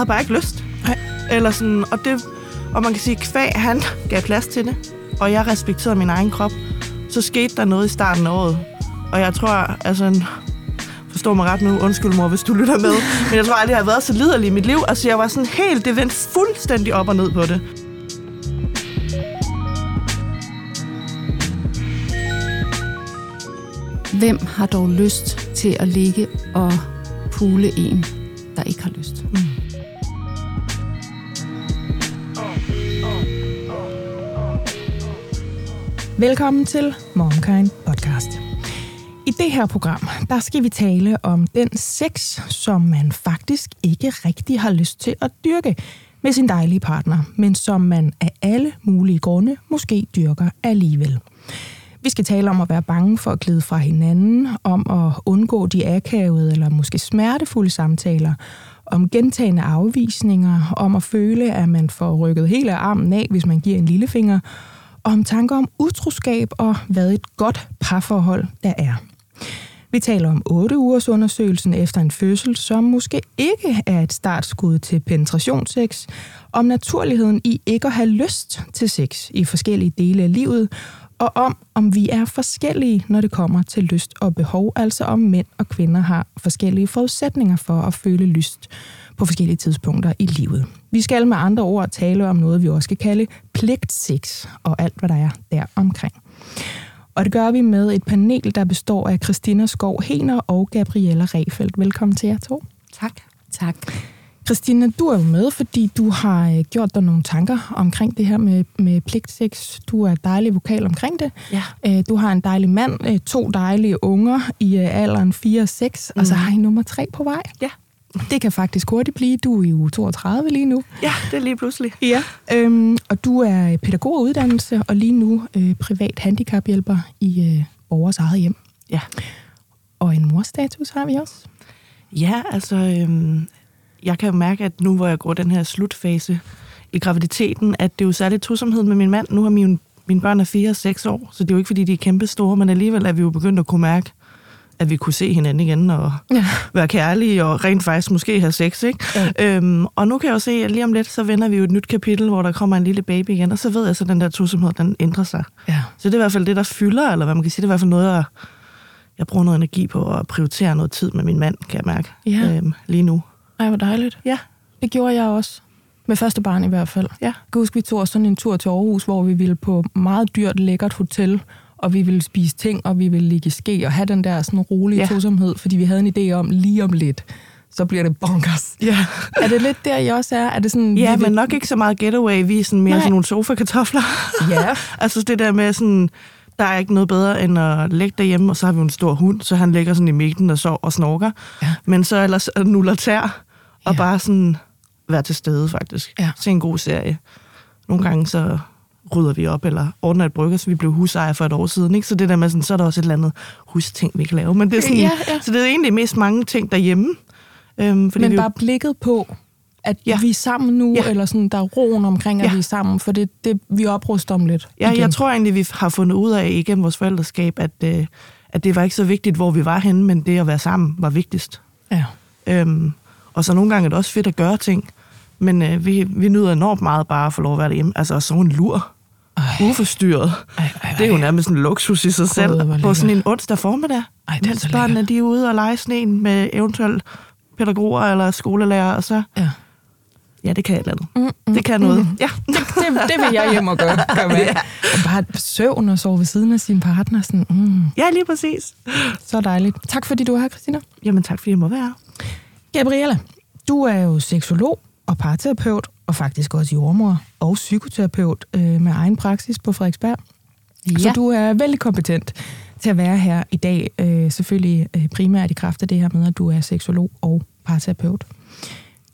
havde bare ikke lyst. Nej. Eller sådan, og, det, og man kan sige, kvæg, han gav plads til det, og jeg respekterede min egen krop. Så skete der noget i starten af året, og jeg tror, altså, forstår mig ret nu, undskyld mor, hvis du lytter med, men jeg tror aldrig, jeg har været så liderlig i mit liv. Altså, jeg var sådan helt, det vendte fuldstændig op og ned på det. Hvem har dog lyst til at ligge og pule en, Velkommen til Momkind Podcast. I det her program, der skal vi tale om den sex, som man faktisk ikke rigtig har lyst til at dyrke med sin dejlige partner, men som man af alle mulige grunde måske dyrker alligevel. Vi skal tale om at være bange for at glide fra hinanden, om at undgå de akavede eller måske smertefulde samtaler, om gentagende afvisninger, om at føle, at man får rykket hele armen af, hvis man giver en lillefinger, om tanker om utroskab og hvad et godt parforhold der er. Vi taler om 8 ugers undersøgelsen efter en fødsel, som måske ikke er et startskud til penetrationssex, om naturligheden i ikke at have lyst til sex i forskellige dele af livet, og om, om vi er forskellige, når det kommer til lyst og behov, altså om mænd og kvinder har forskellige forudsætninger for at føle lyst på forskellige tidspunkter i livet. Vi skal med andre ord tale om noget, vi også skal kalde pligtsex, og alt, hvad der er der omkring. Og det gør vi med et panel, der består af Christina Skov Hener og Gabriella Refeldt. Velkommen til jer to. Tak. Tak. Christina, du er jo med, fordi du har øh, gjort dig nogle tanker omkring det her med, med pligtsex. Du er dejlig vokal omkring det. Ja. Øh, Du har en dejlig mand, øh, to dejlige unger i alderen 4 og 6, mm. og så har I nummer 3 på vej. Ja. Det kan faktisk hurtigt blive. Du er jo 32 lige nu. Ja, det er lige pludselig. Ja. Øhm, og du er pædagoguddannelse, og lige nu øh, privat handicaphjælper i øh, vores eget hjem. Ja. Og en morstatus har vi også. Ja, altså, øhm, jeg kan jo mærke, at nu hvor jeg går den her slutfase i graviditeten, at det er jo særligt tosomhed med min mand. Nu har mine, mine børn er 4 og 6 år, så det er jo ikke, fordi de er kæmpe store, men alligevel er vi jo begyndt at kunne mærke, at vi kunne se hinanden igen og Ja. være kærlige og rent faktisk måske have sex, ikke? Ja. Øhm, og nu kan jeg jo se, at lige om lidt, så vender vi jo et nyt kapitel, hvor der kommer en lille baby igen, og så ved jeg så, at den der tosomhed, den ændrer sig. Ja. Så det er i hvert fald det, der fylder, eller hvad man kan sige, det er i hvert fald noget, jeg, jeg bruger noget energi på at prioritere noget tid med min mand, kan jeg mærke, Ja. øhm, lige nu. Ej, hvor dejligt. Ja, Det gjorde jeg også. Med første barn i hvert fald. ja. Jeg kan huske, vi tog sådan en tur til Aarhus, hvor vi ville på meget dyrt, lækkert hotel, og vi ville spise ting, og vi ville ligge ske, og have den der sådan rolige Ja. tosomhed, fordi vi havde en idé om, lige om lidt, så bliver det bonkers. Ja, Er det lidt der, I også er? Er det sådan, ja vi men nok ikke så meget getaway, vi er sådan mere Nej. sådan nogle sofa-kartofler. Ja. altså det der med sådan, der er ikke noget bedre end at ligge derhjemme, og så har vi en stor hund, så han ligger sådan i midten og så og snorker. Ja. Men så ellers nuller tær, og Ja. bare sådan være til stede faktisk. Ja. Se en god serie. Nogle gange så rydder vi op, eller ordner et brygger, så vi blev husejer for et år siden. Ikke? Så det der med sådan, så er der også et eller andet husting, vi kan lave. Men det er sådan, Ja, ja. Så det er egentlig mest mange ting derhjemme. Øhm, fordi Men vi jo- bare blikket på, at Ja. vi er sammen nu, ja. eller sådan, der er roen omkring, at Ja. vi er sammen, for det, det vi opruster om lidt. Ja, igen. jeg tror egentlig, vi har fundet ud af igennem vores forældreskab, at, øh, at det var ikke så vigtigt, hvor vi var henne, men det at være sammen var vigtigst. Ja. Øhm, og så nogle gange er det også fedt at gøre ting, men øh, vi, vi nyder enormt meget bare at få lov at være derhjemme. Altså at sove en lur, Ej, uforstyrret. ej, ej, Det er jo nærmest en luksus i sig selv. På sådan en onsdag formiddag, Ej, det er mens så børnene de er ude og lege sneen med eventuelt pædagoger eller skolelærer, og så, Ja. ja, det kan et eller andet. Mm, mm, Det kan noget. Ja. det, det vil jeg hjem og gøre. Gør man. Ja. Bare søvn og sove ved siden af sin partner. Sådan, mm, ja, lige præcis. så dejligt. Tak fordi du er her, Christina. Jamen tak, fordi jeg må være her. Gabriella, du er jo seksolog og parterapeut, og faktisk også jordmor og psykoterapeut øh, med egen praksis på Frederiksberg. Ja. Så du er vældig kompetent til at være her i dag. Øh, selvfølgelig øh, primært i kraft af det her med, at du er seksolog og parterapeut.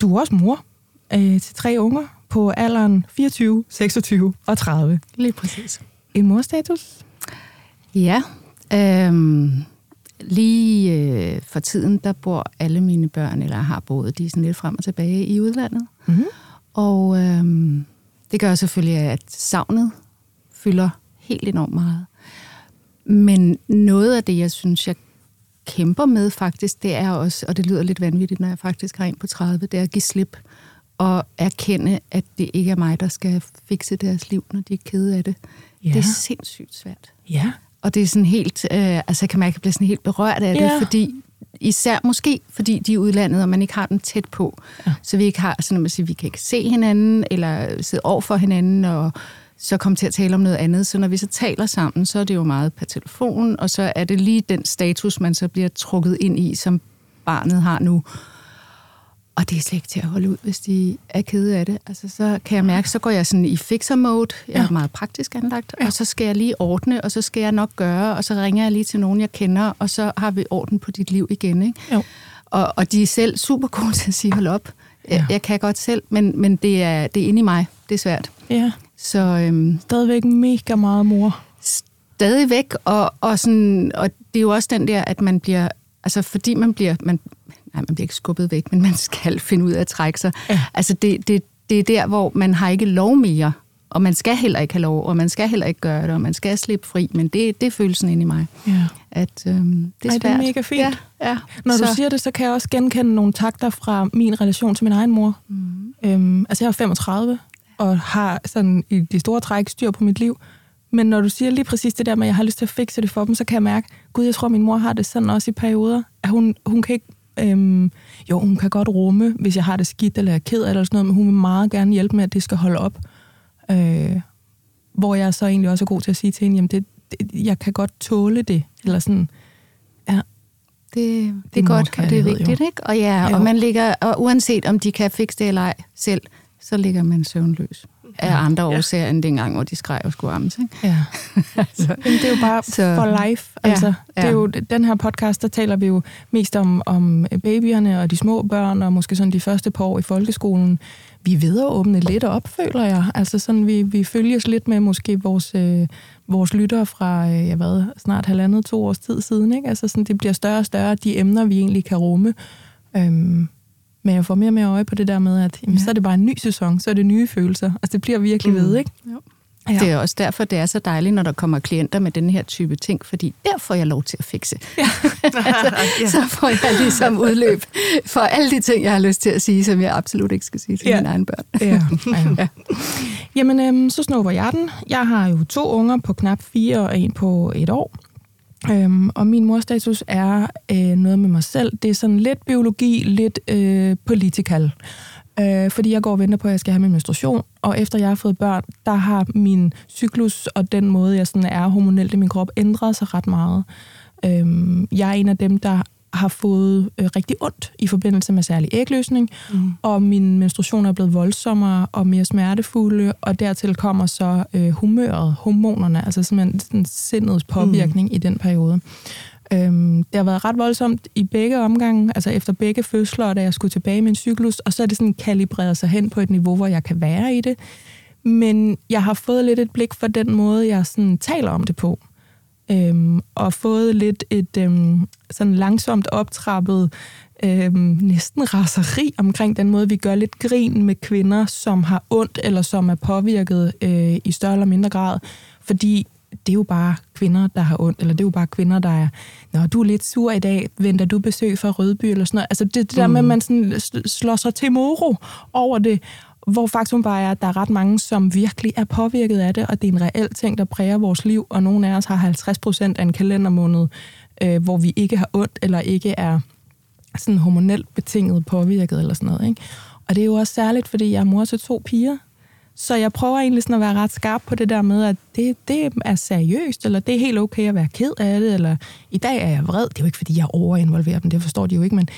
Du er også mor øh, til tre unger på alderen 24, 26 og 30. Lige præcis. En morstatus? Ja. Øhm, lige øh, for tiden, der bor alle mine børn, eller har boet, de er sådan lidt frem og tilbage i udlandet. Mm-hmm. Og øhm, det gør selvfølgelig, at savnet fylder helt enormt meget. Men noget af det, jeg synes, jeg kæmper med faktisk, det er også, og det lyder lidt vanvittigt, når jeg faktisk har en på 30, det er at give slip og erkende, at det ikke er mig, der skal fikse deres liv, når de er kede af det. Ja. Det er sindssygt svært. Ja. Og det er sådan helt, øh, altså jeg kan mærke, at jeg bliver sådan helt berørt af det, Ja. fordi især måske, fordi de er udlandet, og man ikke har den tæt på. Ja. Så vi ikke har sådan, man siger, vi kan ikke se hinanden, eller sidde over for hinanden, og så komme til at tale om noget andet. Så når vi så taler sammen, så er det jo meget per telefon, og så er det lige den status, man så bliver trukket ind i, som barnet har nu. Og det er slet ikke til at holde ud, hvis de er kede af det. Altså, så kan jeg mærke, så går jeg sådan i fixer-mode. Jeg er Ja. meget praktisk anlagt. Ja. Og så skal jeg lige ordne, og så skal jeg nok gøre, og så ringer jeg lige til nogen, jeg kender, og så har vi orden på dit liv igen. Ikke? Jo. Og, og de er selv super gode til at sige, hold op. Jeg, Ja. jeg kan godt selv, men, men det, er, det er inde i mig. Det er svært. Ja. Så øhm, Stadigvæk mega meget mor. stadigvæk, og, og, sådan, og det er jo også den der, at man bliver, altså fordi man bliver, man, nej, man bliver ikke skubbet væk, men man skal finde ud af at trække sig. Ja. Altså det, det, det er der, hvor man har ikke lov mere, og man skal heller ikke have lov, og man skal heller ikke gøre det, og man skal slippe fri, men det, det er følelsen inde i mig, Ja. at øhm, det er Ej, svært. det er mega fint. Ja, ja. Når så, du siger det, så kan jeg også genkende nogle takter fra min relation til min egen mor. Mm, Øhm, altså jeg er 35, og har sådan i de store træk styr på mit liv. Men når du siger lige præcis det der med, at jeg har lyst til at fikse det for dem, så kan jeg mærke, gud, jeg tror, min mor har det sådan også i perioder, at hun, hun kan ikke... Øhm, jo, hun kan godt rumme, hvis jeg har det skidt eller er ked eller sådan noget, men hun vil meget gerne hjælpe med, at det skal holde op. Øh, hvor jeg så egentlig også er god til at sige til hende, jamen det, det, jeg kan godt tåle det. Eller sådan, ja, det, det Det er godt, og det er vigtigt, ikke? Og ja, Jo. og man ligger, og uanset om de kan fikse det eller ej selv, så ligger man søvnløs af andre Ja. årsager end dengang, hvor de skreg og skulle ammes, ikke? Ja. altså, Jamen, det er jo bare Så- for life. Ja, Altså, det er ja. jo, den her podcast, der taler vi jo mest om, om babyerne og de små børn, og måske sådan de første par år i folkeskolen. Vi ved at åbne lidt op, føler jeg. Altså sådan, vi, vi følges lidt med måske vores, øh, vores lyttere fra, øh, jeg ved, snart halvandet, to års tid siden. Ikke? Altså sådan, det bliver større og større, de emner, vi egentlig kan rumme. Øhm, men jeg får mere og mere øje på det der med, at jamen, Ja. så er det bare en ny sæson, så er det nye følelser. Altså det bliver virkelig Mm. ved, ikke? Jo. Ja. Det er også derfor, det er så dejligt, når der kommer klienter med den her type ting, fordi der får jeg lov til at fikse. Ja. Ja. Så får jeg ligesom udløb for alle de ting, jeg har lyst til at sige, som jeg absolut ikke skal sige til Ja. mine egne børn. Ja, ja. Jamen, øhm, så snupper jeg den. Jeg har jo to unger på knap fire og en på et år. Øhm, og min morstatus er øh, noget med mig selv. Det er sådan lidt biologi, lidt øh, political. Øh, fordi jeg går og venter på, at jeg skal have min menstruation. Og efter jeg har fået børn, der har min cyklus og den måde, jeg sådan er hormonelt i min krop, ændret sig ret meget. Øhm, jeg er en af dem, der har fået øh, rigtig ondt i forbindelse med særlig ægløsning, Mm. og min menstruation er blevet voldsommere og mere smertefulde, og dertil kommer så øh, humøret, hormonerne, altså simpelthen sådan sindets påvirkning mm. i den periode. Øhm, det har været ret voldsomt i begge omgange, altså efter begge fødsler, da jeg skulle tilbage i min cyklus, og så er det sådan kalibreret sig hen på et niveau, hvor jeg kan være i det. Men jeg har fået lidt et blik for den måde, jeg sådan taler om det på. Øhm, og fået lidt et øhm, sådan langsomt optrappet øhm, næsten raseri omkring den måde, vi gør lidt grin med kvinder, som har ondt eller som er påvirket øh, i større eller mindre grad. Fordi det er jo bare kvinder, der har ondt, eller det er jo bare kvinder, der er, Nå, du er lidt sur i dag, venter du besøg fra Rødby, eller sådan noget. Altså det, det der med, at man sådan sl- slår sig til moro over det, hvor faktum bare er, at der er ret mange, som virkelig er påvirket af det, og det er en reel ting, der præger vores liv, og nogle af os har 50 procent af en kalendermåned, øh, hvor vi ikke har ondt, eller ikke er sådan hormonelt betinget påvirket, eller sådan noget. Ikke? Og det er jo også særligt, fordi jeg er mor til to piger, så jeg prøver egentlig sådan at være ret skarp på det der med, at det, det er seriøst, eller det er helt okay at være ked af det, eller i dag er jeg vred. Det er jo ikke, fordi jeg overinvolverer dem, det forstår de jo ikke, men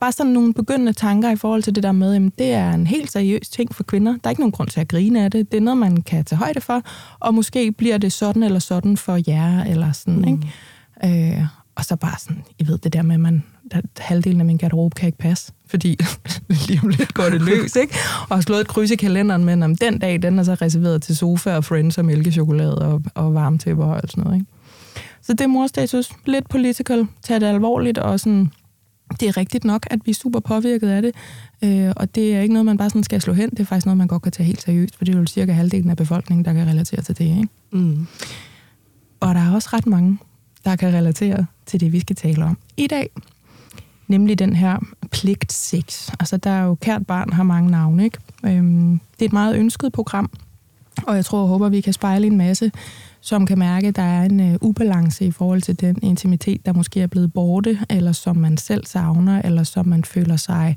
bare sådan nogle begyndende tanker i forhold til det der med, at det er en helt seriøs ting for kvinder. Der er ikke nogen grund til at grine af det. Det er noget, man kan tage højde for, og måske bliver det sådan eller sådan for jer, eller sådan, mm. ikke? Øh, og så bare sådan, I ved det der med, at man, at halvdelen af min garderobe kan ikke passe, fordi lige om lidt går det løs, ikke? Og har slået et kryds i kalenderen med, om den dag, den er så reserveret til sofa og friends og mælkechokolade og, og varmtæpper og alt sådan noget, ikke? Så det er morstatus. Lidt political. Tag det alvorligt, og sådan, det er rigtigt nok, at vi er super påvirket af det. Øh, og det er ikke noget, man bare sådan skal slå hen. Det er faktisk noget, man godt kan tage helt seriøst, for det er jo cirka halvdelen af befolkningen, der kan relatere til det, ikke? Mm. Og der er også ret mange, der kan relatere til det, vi skal tale om i dag. Nemlig den her pligt 6. Altså, der er jo kært barn har mange navne, ikke? Øhm, det er et meget ønsket program, og jeg tror og håber, vi kan spejle en masse, som kan mærke, at der er en uh, ubalance i forhold til den intimitet, der måske er blevet borte, eller som man selv savner, eller som man føler sig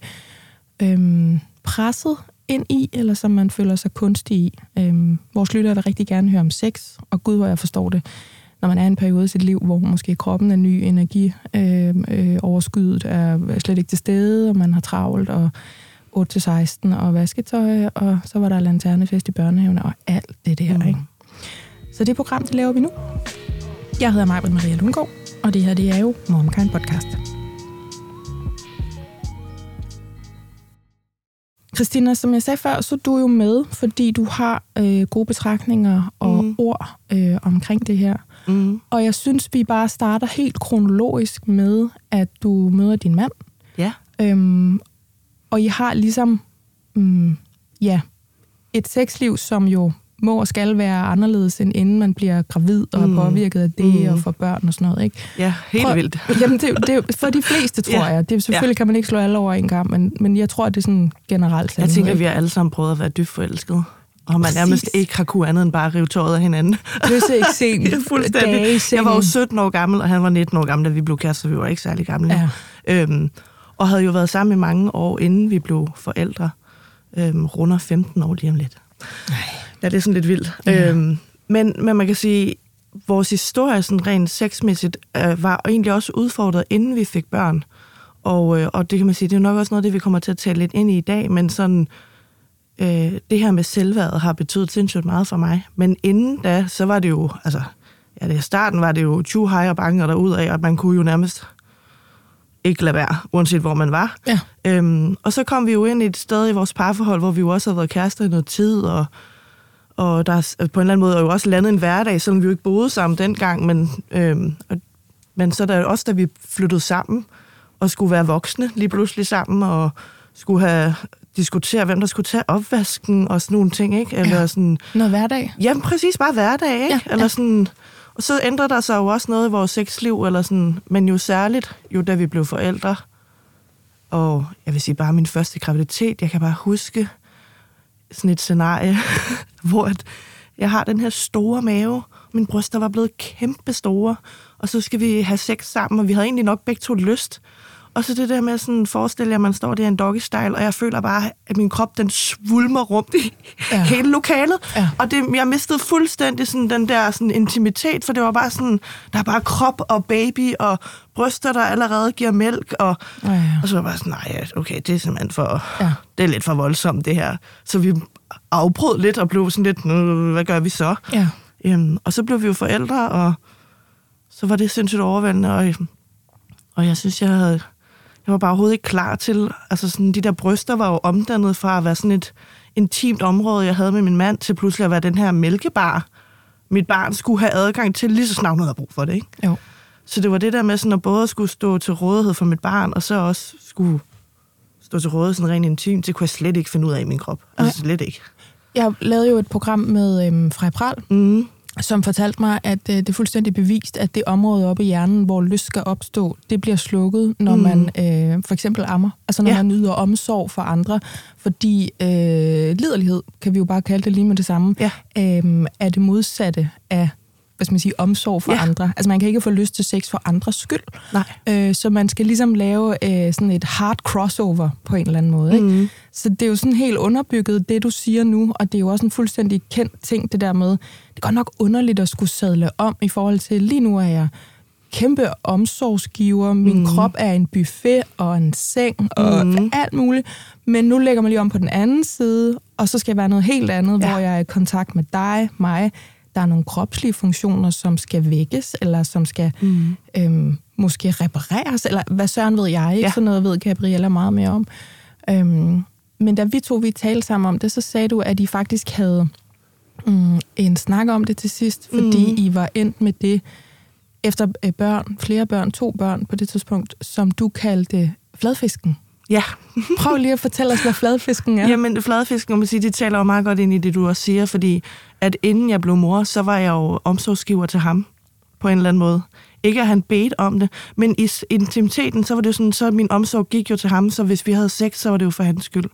øhm, presset ind i, eller som man føler sig kunstig i. Øhm, vores lytter vil rigtig gerne høre om sex, og gud, hvor jeg forstår det, når man er i en periode i sit liv, hvor måske kroppen er ny, energi, øh, øh, overskyddet er slet ikke til stede, og man har travlt, og 8-16 og vasketøj, og så var der lanternefest i børnehaven, og alt det der, mm. ikke? Så det program, det laver vi nu. Jeg hedder Majbrit Maria Lundgaard, og det her, det er jo Momkind Podcast. Christina, som jeg sagde før, så er du jo med, fordi du har øh, gode betragtninger og mm. ord øh, omkring det her. Mm. Og jeg synes, vi bare starter helt kronologisk med, at du møder din mand. Ja. Øhm, og I har ligesom, mm, ja, et sexliv, som jo må og skal være anderledes, end inden man bliver gravid og mm. påvirket af det mm. og får børn og sådan noget, ikke? Ja, helt Prøv, vildt. Jamen, det, det, for de fleste, tror ja. jeg. Det, selvfølgelig ja. kan man ikke slå alle over en gang, men, men jeg tror, at det er sådan generelt. Jeg tænker, at vi har alle sammen prøvet at være dybt forelskede. Og man Præcis. nærmest ikke har kunnet andet end bare rive tåret af hinanden. Løse ikke sent. ja, fuldstændig. Jeg var jo 17 år gammel, og han var 19 år gammel, da vi blev kærester, så vi var ikke særlig gamle. Ja. Øhm, og havde jo været sammen i mange år, inden vi blev forældre. Øhm, runder 15 år lige om lidt. Ja, det er sådan lidt vildt. Ja. Øhm, men, men man kan sige, vores historie sådan rent sexmæssigt øh, var egentlig også udfordret, inden vi fik børn. Og, øh, og det kan man sige, det er nok også noget det, vi kommer til at tale lidt ind i i dag, men sådan, øh, det her med selvværdet har betydet sindssygt meget for mig. Men inden da, så var det jo, altså, ja, det i starten var det jo 20 hej og bange derud af, og man kunne jo nærmest ikke lade være, uanset hvor man var. Ja. Øhm, og så kom vi jo ind i et sted i vores parforhold, hvor vi jo også havde været kærester i noget tid, og og der er på en eller anden måde jo også landet en hverdag, selvom vi jo ikke boede sammen dengang, men, øhm, og, men så er der også, da vi flyttede sammen, og skulle være voksne lige pludselig sammen, og skulle have diskutere, hvem der skulle tage opvasken og sådan nogle ting, ikke? Eller ja. sådan... Noget hverdag. Jamen, præcis, bare hverdag, ikke? Ja, eller ja. sådan... Og så ændrer der sig jo også noget i vores sexliv, eller sådan, men jo særligt, jo da vi blev forældre. Og jeg vil sige, bare min første graviditet, jeg kan bare huske, sådan et scenarie, hvor at jeg har den her store mave, min bryster var blevet kæmpe store, og så skal vi have sex sammen, og vi havde egentlig nok begge to lyst. Og så det der med sådan forestille at man står der i en doggy style, og jeg føler bare, at min krop den svulmer rundt i ja. hele lokalet. Ja. Og det, jeg mistede fuldstændig sådan den der sådan intimitet, for det var bare sådan, der er bare krop og baby og bryster, der allerede giver mælk. Og, ja, ja. og så var jeg bare sådan, nej, okay, det er simpelthen for, ja. det er lidt for voldsomt det her. Så vi afbrød lidt og blev sådan lidt, hvad gør vi så? Ja. Øhm, og så blev vi jo forældre, og så var det sindssygt overvældende, og, og jeg synes, jeg havde jeg var bare overhovedet ikke klar til, altså sådan, de der bryster var jo omdannet fra at være sådan et intimt område, jeg havde med min mand, til pludselig at være den her mælkebar, mit barn skulle have adgang til, lige så snart hun havde brug for det, ikke? Jo. Så det var det der med sådan at både skulle stå til rådighed for mit barn, og så også skulle stå til rådighed sådan rent intimt, det kunne jeg slet ikke finde ud af i min krop. Altså slet ikke. Jeg lavede jo et program med øhm, Frej Pral, mm som fortalte mig, at øh, det er fuldstændig bevist, at det område oppe i hjernen, hvor lyst skal opstå, det bliver slukket, når mm. man øh, for eksempel ammer. Altså når ja. man nyder omsorg for andre. Fordi øh, liderlighed, kan vi jo bare kalde det lige med det samme, ja. øh, er det modsatte af hvad skal man sige, omsorg for ja. andre. Altså man kan ikke få lyst til sex for andres skyld. Nej. Øh, så man skal ligesom lave øh, sådan et hard crossover på en eller anden måde. Ikke? Mm. Så det er jo sådan helt underbygget, det du siger nu, og det er jo også en fuldstændig kendt ting, det der med, det er godt nok underligt at skulle sadle om i forhold til, lige nu er jeg kæmpe omsorgsgiver, min mm. krop er en buffet og en seng og mm. alt muligt, men nu lægger man lige om på den anden side, og så skal jeg være noget helt andet, ja. hvor jeg er i kontakt med dig, mig, der er nogle kropslige funktioner, som skal vækkes, eller som skal mm. øhm, måske repareres, eller hvad søren ved jeg, ikke? Ja. Sådan noget ved Gabriella meget mere om. Øhm, men da vi to vi talte sammen om det, så sagde du, at I faktisk havde mm, en snak om det til sidst, fordi mm. I var endt med det efter øh, børn, flere børn, to børn på det tidspunkt, som du kaldte fladfisken. Ja. Prøv lige at fortælle os, hvad fladfisken er. Jamen, fladfisken, man sige, det taler jo meget godt ind i det, du også siger, fordi at inden jeg blev mor, så var jeg jo omsorgsgiver til ham, på en eller anden måde. Ikke at han bedte om det, men i intimiteten, så var det jo sådan, så min omsorg gik jo til ham, så hvis vi havde sex, så var det jo for hans skyld.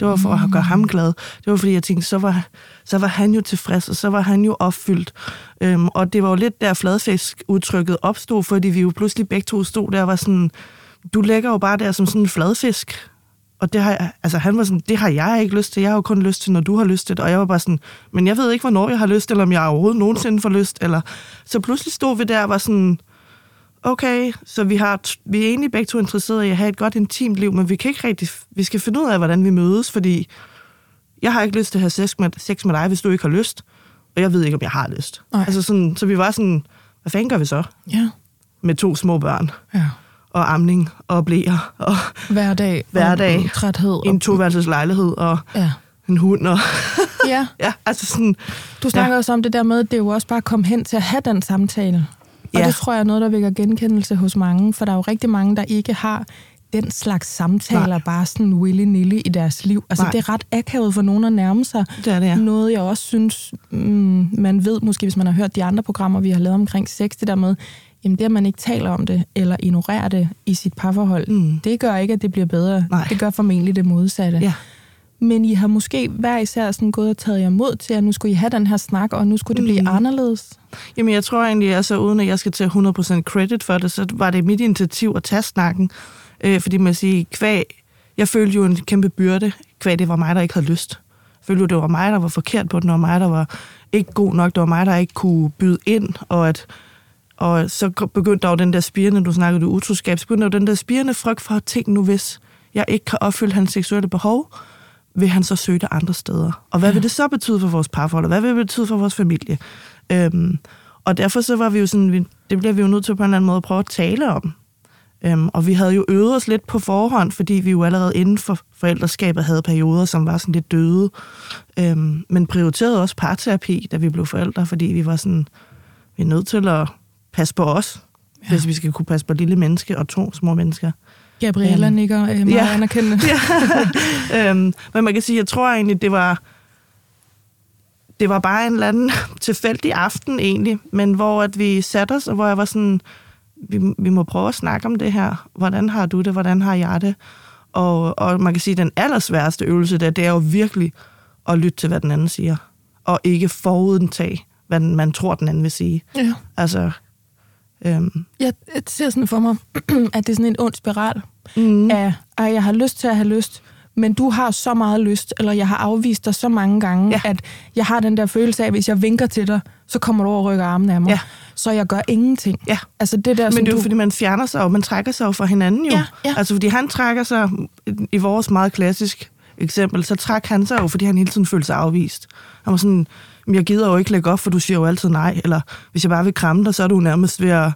Det var for at gøre ham glad. Det var fordi, jeg tænkte, så var, så var han jo tilfreds, og så var han jo opfyldt. Øhm, og det var jo lidt der fladfisk-udtrykket opstod, fordi vi jo pludselig begge to stod der og var sådan, du lægger jo bare der som sådan en fladfisk. Og det har jeg, altså han var sådan, det har jeg ikke lyst til. Jeg har jo kun lyst til, når du har lyst til det. Og jeg var bare sådan, men jeg ved ikke, hvornår jeg har lyst, eller om jeg overhovedet nogensinde får lyst. Eller... Så pludselig stod vi der og var sådan, okay, så vi, har, vi er egentlig begge to interesserede i at have et godt intimt liv, men vi kan ikke rigtig, vi skal finde ud af, hvordan vi mødes, fordi jeg har ikke lyst til at have sex med, sex med dig, hvis du ikke har lyst. Og jeg ved ikke, om jeg har lyst. Nej. Altså sådan, så vi var sådan, hvad fanden gør vi så? Ja. Med to små børn, ja. Og amning, og blæer, og Hverdag. Hverdag. Og træthed. Og, en toværelses lejlighed, og ja. en hund, og ja. ja, altså sådan, Du snakker ja. også om det der med, at det er jo også bare at komme hen til at have den samtale. Og Ja. det tror jeg er noget, der vækker genkendelse hos mange, for der er jo rigtig mange, der ikke har den slags samtaler Nej. bare sådan willy-nilly i deres liv. Altså Nej. det er ret akavet for nogen at nærme sig. det er det, ja. Noget, jeg også synes, mm, man ved måske, hvis man har hørt de andre programmer, vi har lavet omkring sex, det der med, jamen det, at man ikke taler om det, eller ignorerer det i sit parforhold, Mm. det gør ikke, at det bliver bedre. Nej. Det gør formentlig det modsatte. Ja. Men I har måske hver især sådan gået og taget jer mod til, at nu skulle I have den her snak, og nu skulle det blive Mm. anderledes. Jamen, jeg tror egentlig, altså uden at jeg skal tage 100% credit for det, så var det mit initiativ at tage snakken. Øh, fordi man siger, kvæg, jeg følte jo en kæmpe byrde, kvæg det var mig, der ikke havde lyst. Jeg følte jo, det var mig, der var forkert på den, var mig, der var ikke god nok, det var mig, der ikke kunne byde ind, og at og så begyndte der jo den der spirende, du snakkede om utroskab, så begyndte der jo den der spirende frygt for, at tænk nu, hvis jeg ikke kan opfylde hans seksuelle behov, vil han så søge det andre steder? Og hvad ja. vil det så betyde for vores parforhold? Og hvad vil det betyde for vores familie? Øhm, og derfor så var vi jo sådan, vi, det bliver vi jo nødt til på en eller anden måde at prøve at tale om. Øhm, og vi havde jo øvet os lidt på forhånd, fordi vi jo allerede inden for forældreskabet havde perioder, som var sådan lidt døde. Øhm, men prioriterede også parterapi, da vi blev forældre, fordi vi var sådan, vi er nødt til at passe på os, ja. hvis vi skal kunne passe på lille menneske og to små mennesker. Gabriella Øhm, nikker øh, meget ja. anerkendende. Ja. øhm, men man kan sige, jeg tror egentlig, det var det var bare en eller anden tilfældig aften egentlig, men hvor at vi satte os, og hvor jeg var sådan, vi, vi må prøve at snakke om det her. Hvordan har du det? Hvordan har jeg det? Og, og man kan sige, at den allersværeste øvelse der, det er jo virkelig at lytte til, hvad den anden siger. Og ikke forudtage, hvad man tror, den anden vil sige. Ja. Altså, øhm, Jeg ser sådan for mig, at det er sådan en ond spiral mm, af, at jeg har lyst til at have lyst, men du har så meget lyst, eller jeg har afvist dig så mange gange, Ja. at jeg har den der følelse af, at hvis jeg vinker til dig, så kommer du over og rykker armen af mig. Ja. Så jeg gør ingenting. Ja. Altså det der, Men det er jo, du... fordi man fjerner sig, og man trækker sig jo fra hinanden jo. Ja, ja. Altså, fordi han trækker sig, i vores meget klassisk eksempel, så træk han sig jo, fordi han hele tiden følte sig afvist. Han var sådan, "Men jeg gider jo ikke lægge op, for du siger jo altid nej. Eller hvis jeg bare vil kramme dig, så er du nærmest ved at...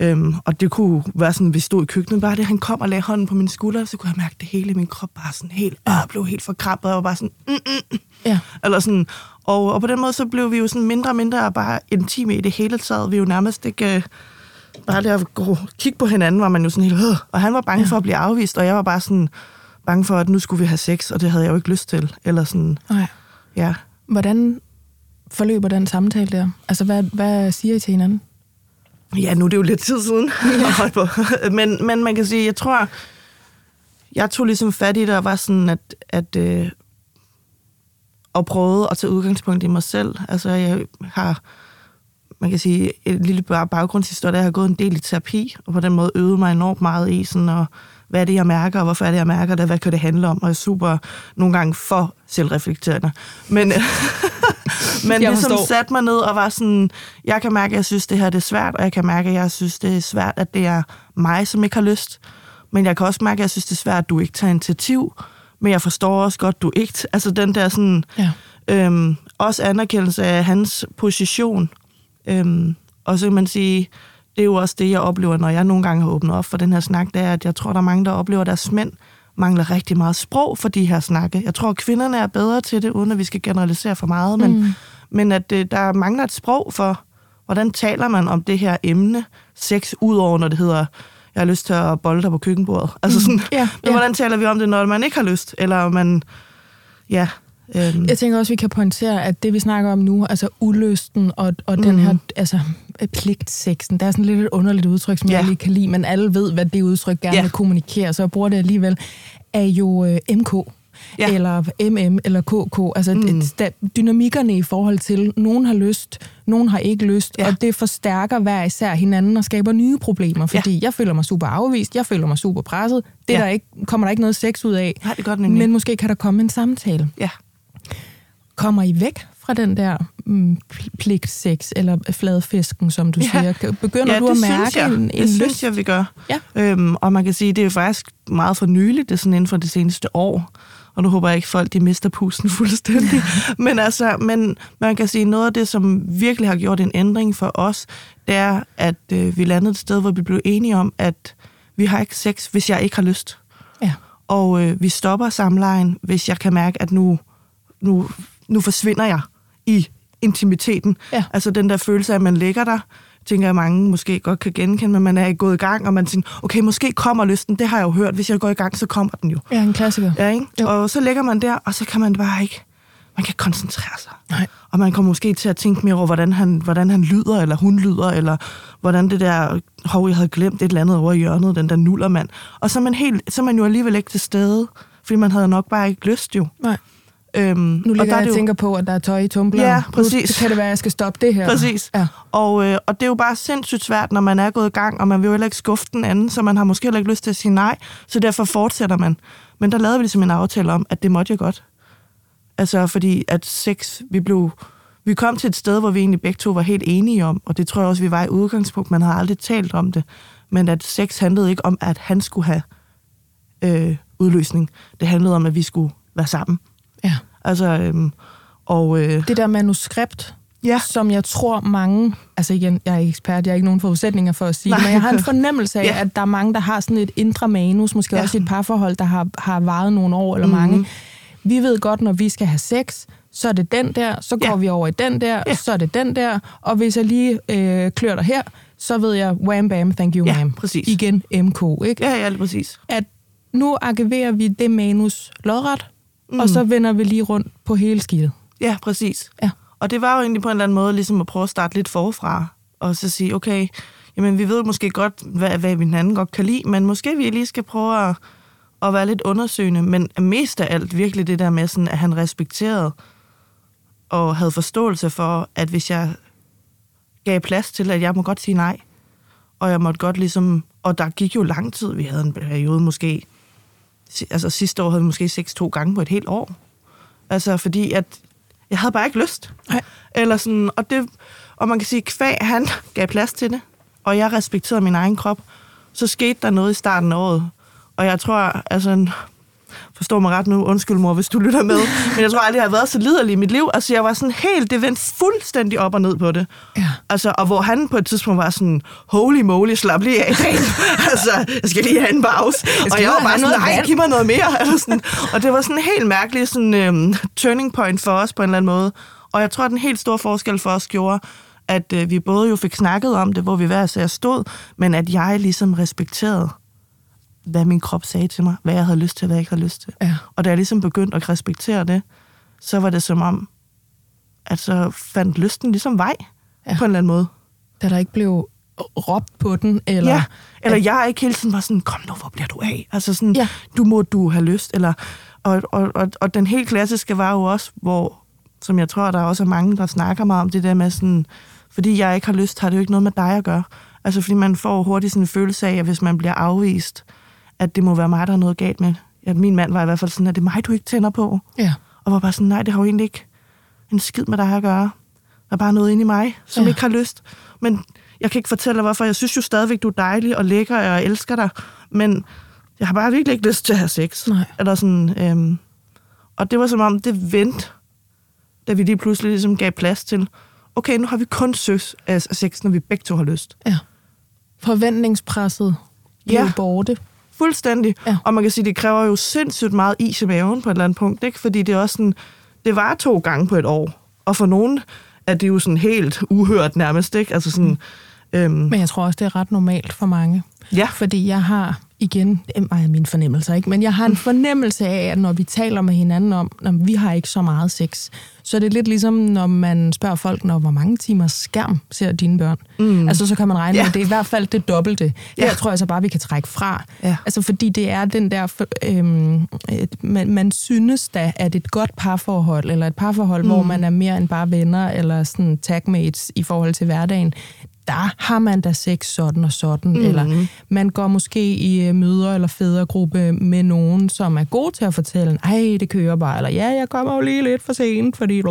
Øhm, og det kunne være sådan, at vi stod i køkkenet, bare det, han kom og lagde hånden på min skulder, så kunne jeg mærke det hele i min krop bare sådan helt, øh, blev helt forkrampet, og var bare sådan, mm, mm, Ja. eller sådan, og, og på den måde, så blev vi jo sådan mindre og mindre bare intime i det hele taget. Vi jo nærmest ikke... Øh, bare det at gå, kigge på hinanden, var man jo sådan helt... Øh, og han var bange ja. for at blive afvist, og jeg var bare sådan bange for, at nu skulle vi have sex, og det havde jeg jo ikke lyst til. Eller sådan, Nej. ja. Hvordan forløber den samtale der? Altså, hvad, hvad siger I til hinanden? Ja, nu er det jo lidt tid siden. Ja. men, men man kan sige, jeg tror, jeg tog ligesom fat i det, og var sådan, at, at øh, og prøvede at tage udgangspunkt i mig selv. Altså, jeg har, man kan sige, et lille bag- baggrundshistorie, jeg har gået en del i terapi, og på den måde øvet mig enormt meget i, sådan, og hvad er det, jeg mærker, og hvorfor er det, jeg mærker det, hvad kan det handle om, og jeg er super nogle gange for selvreflekterende. Men, men ligesom satte mig ned og var sådan, jeg kan mærke, at jeg synes, det her det er svært, og jeg kan mærke, at jeg synes, det er svært, at det er mig, som ikke har lyst. Men jeg kan også mærke, at jeg synes, det er svært, at du ikke tager initiativ. Men jeg forstår også godt, du ikke... Altså den der sådan... Ja. Øhm, også anerkendelse af hans position. Øhm, og så kan man sige, det er jo også det, jeg oplever, når jeg nogle gange har åbnet op for den her snak, det er, at jeg tror, der er mange, der oplever, at deres mænd mangler rigtig meget sprog for de her snakke. Jeg tror, at kvinderne er bedre til det, uden at vi skal generalisere for meget, men, mm. men at øh, der mangler et sprog for, hvordan taler man om det her emne, sex, udover når det hedder, jeg har lyst til at bolde dig på køkkenbordet. Altså sådan, Ja, men ja. hvordan taler vi om det, når man ikke har lyst? Eller man, ja, Øhm, Jeg tænker også, at vi kan pointere, at det, vi snakker om nu, altså ulysten og, og mm. den her altså, pligtsexen, der er sådan lidt et underligt udtryk, som ja. jeg lige kan lide, men alle ved, hvad det udtryk gerne Ja. vil kommunikere, så jeg bruger det alligevel, er jo øh, MK. Ja. Eller MM, eller KK. Altså Mm. det, dynamikkerne i forhold til, nogen har lyst, nogen har ikke lyst, Ja. og det forstærker hver især hinanden og skaber nye problemer, fordi ja. jeg føler mig super afvist, jeg føler mig super presset, det Ja. der ikke, kommer der ikke noget sex ud af, Nej, det gør det nemlig. men måske kan der komme en samtale. ja. Kommer I væk fra den der mm, pl- pligtsex, eller fladfisken, som du Ja. siger? Begynder ja, du at mærke jeg. en, en det lyst? synes jeg, vi gør. Ja. Øhm, og man kan sige, det er faktisk meget for nyligt, det er sådan inden for det seneste år. Og nu håber jeg ikke, folk de mister pusten fuldstændig. men, altså, men man kan sige, noget af det, som virkelig har gjort en ændring for os, det er, at øh, vi landede et sted, hvor vi blev enige om, at vi har ikke sex, hvis jeg ikke har lyst. Ja. Og øh, vi stopper samlejen, hvis jeg kan mærke, at nu, nu, nu forsvinder jeg i intimiteten. Ja. Altså den der følelse af, at man ligger der, tænker jeg, mange måske godt kan genkende, men man er gået i gang, og man tænker, okay, måske kommer lysten, det har jeg jo hørt, hvis jeg går i gang, så kommer den jo. Ja, en klassiker. Ja, ikke? Jo. Og så ligger man der, og så kan man bare ikke, man kan koncentrere sig. Nej. Og man kommer måske til at tænke mere over, hvordan han, hvordan han lyder, eller hun lyder, eller hvordan det der, hov, jeg havde glemt et eller andet over i hjørnet, den der nullermand. Og så er man, helt, så er man jo alligevel ikke til stede, fordi man havde nok bare ikke lyst jo. Nej. Øhm, Nu og ligger der jeg og jo- tænker på, at der er tøj i tumbleren. Ja, Nu præcis. kan det være, at jeg skal stoppe det her. Præcis. Ja. Og, øh, og det er jo bare sindssygt svært, når man er gået i gang, og man vil jo heller ikke skuffe den anden, så man har måske heller ikke lyst til at sige nej, så derfor fortsætter man. Men der lavede vi ligesom en aftale om, at det måtte jeg godt. Altså fordi at sex, vi blev... Vi kom til et sted, hvor vi egentlig begge to var helt enige om, og det tror jeg også, vi var i udgangspunkt, man havde aldrig talt om det, men at sex handlede ikke om, at han skulle have øh, udløsning. Det handlede om, at vi skulle være sammen. Ja. Altså, øhm, og øh, Det der manuskript, ja, som jeg tror mange, altså igen, jeg er ikke ekspert, jeg har ikke nogen forudsætninger for at sige, Nej. Men jeg har en fornemmelse af, Ja. at der er mange, der har sådan et indre manus, måske Ja. også et parforhold, der har, har varet nogle år eller Mhm. mm-hmm. mange. Vi ved godt, når vi skal have sex, så er det den der, så går Ja. vi over i den der, Ja. så er det den der, og hvis jeg lige øh, klør dig her, så ved jeg, wham bam, thank you Ja, ma'am. præcis. Igen MK, ikke? ja, ja, præcis. At nu arkiverer vi det manus lodret, mm. og så vender vi lige rundt på hele skidtet. Ja, præcis. Ja. Og det var jo egentlig på en eller anden måde ligesom at prøve at starte lidt forfra, og så sige, okay, jamen vi ved måske godt, hvad, hvad vi den anden godt kan lide, men måske vi lige skal prøve at, at være lidt undersøgende, men mest af alt virkelig det der med, sådan, at han respekterede og havde forståelse for, at hvis jeg gav plads til, at jeg må godt sige nej, og jeg måtte godt ligesom, og der gik jo lang tid, vi havde en periode måske, altså sidste år havde vi måske sex to gange på et helt år, altså fordi at jeg havde bare ikke lyst. Nej. Eller sådan, og, det, og man kan sige, kvæg han gav plads til det, og jeg respekterede min egen krop, så skete der noget i starten af året. Og jeg tror, altså, forstår mig ret nu, undskyld mor, hvis du lytter med, men jeg tror aldrig, jeg har været så liderlig i mit liv. Altså, jeg var sådan helt, det vendte fuldstændig op og ned på det. Ja. Altså, og hvor han på et tidspunkt var sådan, holy moly, slap lige af. altså, jeg skal lige have en pause. Og lige jeg var og bare sådan, nej, vand." giv mig noget mere. Eller sådan. Og det var sådan en helt mærkelig sådan, øhm, turning point for os på en eller anden måde. Og jeg tror, at den helt store forskel for os gjorde, at øh, vi både jo fik snakket om det, hvor vi hver især stod, men at jeg ligesom respekterede, hvad min krop sagde til mig, hvad jeg havde lyst til, hvad jeg ikke havde lyst til. Ja. Og da jeg ligesom begyndte at respektere det, så var det som om, at så fandt lysten ligesom vej, Ja. på en eller anden måde. Da der ikke blev råbt på den, eller... ja, eller jeg ikke hele tiden var sådan, kom nu, hvor bliver du af? Altså sådan, Ja. du må du have lyst. Eller, og, og, og, og den helt klassiske var jo også, hvor, som jeg tror, der også er mange, der snakker meget om det der med sådan, fordi jeg ikke har lyst, har det jo ikke noget med dig at gøre. Altså fordi man får hurtigt sådan en følelse af, at hvis man bliver afvist, at det må være mig, der er noget galt med. Ja, min mand var i hvert fald sådan, at det er mig, du ikke tænder på. Ja. Og var bare sådan, nej, det har jo egentlig ikke en skid med dig at gøre. Der er bare noget inde i mig, som Ja. ikke har lyst. Men jeg kan ikke fortælle dig, hvorfor. Jeg synes jo stadigvæk, du er dejlig og lækker, og jeg elsker dig. Men jeg har bare virkelig ikke lyst til at have sex. Nej. Eller sådan, øhm, og det var som om, det vendte, da vi lige pludselig ligesom gav plads til, okay, nu har vi kun søs af sex, når vi begge to har lyst. ja. Forventningspresset blev Ja. borte. Fuldstændig. Ja. Og man kan sige, det kræver jo sindssygt meget is i maven på et eller andet punkt, ikke? Fordi det er også sådan, det var to gange på et år. Og for nogen er det jo sådan helt uhørt nærmest, ikke? Altså sådan, øhm, Men jeg tror også, det er ret normalt for mange. ja, Fordi jeg har igen, det er min fornemmelse, ikke? men jeg har en fornemmelse af, at når vi taler med hinanden om, at vi har ikke så meget sex, så er det lidt ligesom, når man spørger folk, når hvor mange timer skærm ser dine børn. Mm. Altså, så kan man regne ja. med, at det er i hvert fald det dobbelte. Ja. jeg tror jeg så bare, vi kan trække fra. Ja. Altså, fordi det er den der... Øhm, man, man synes da, at et godt parforhold, eller et parforhold, mm. hvor man er mere end bare venner, eller sådan tagmates i forhold til hverdagen, der har man da sex sådan og sådan, mm. eller man går måske i øh, møder eller fædregruppe med nogen, som er god til at fortælle, ej, det kører bare, eller ja, jeg kommer jo lige lidt for sent, fordi...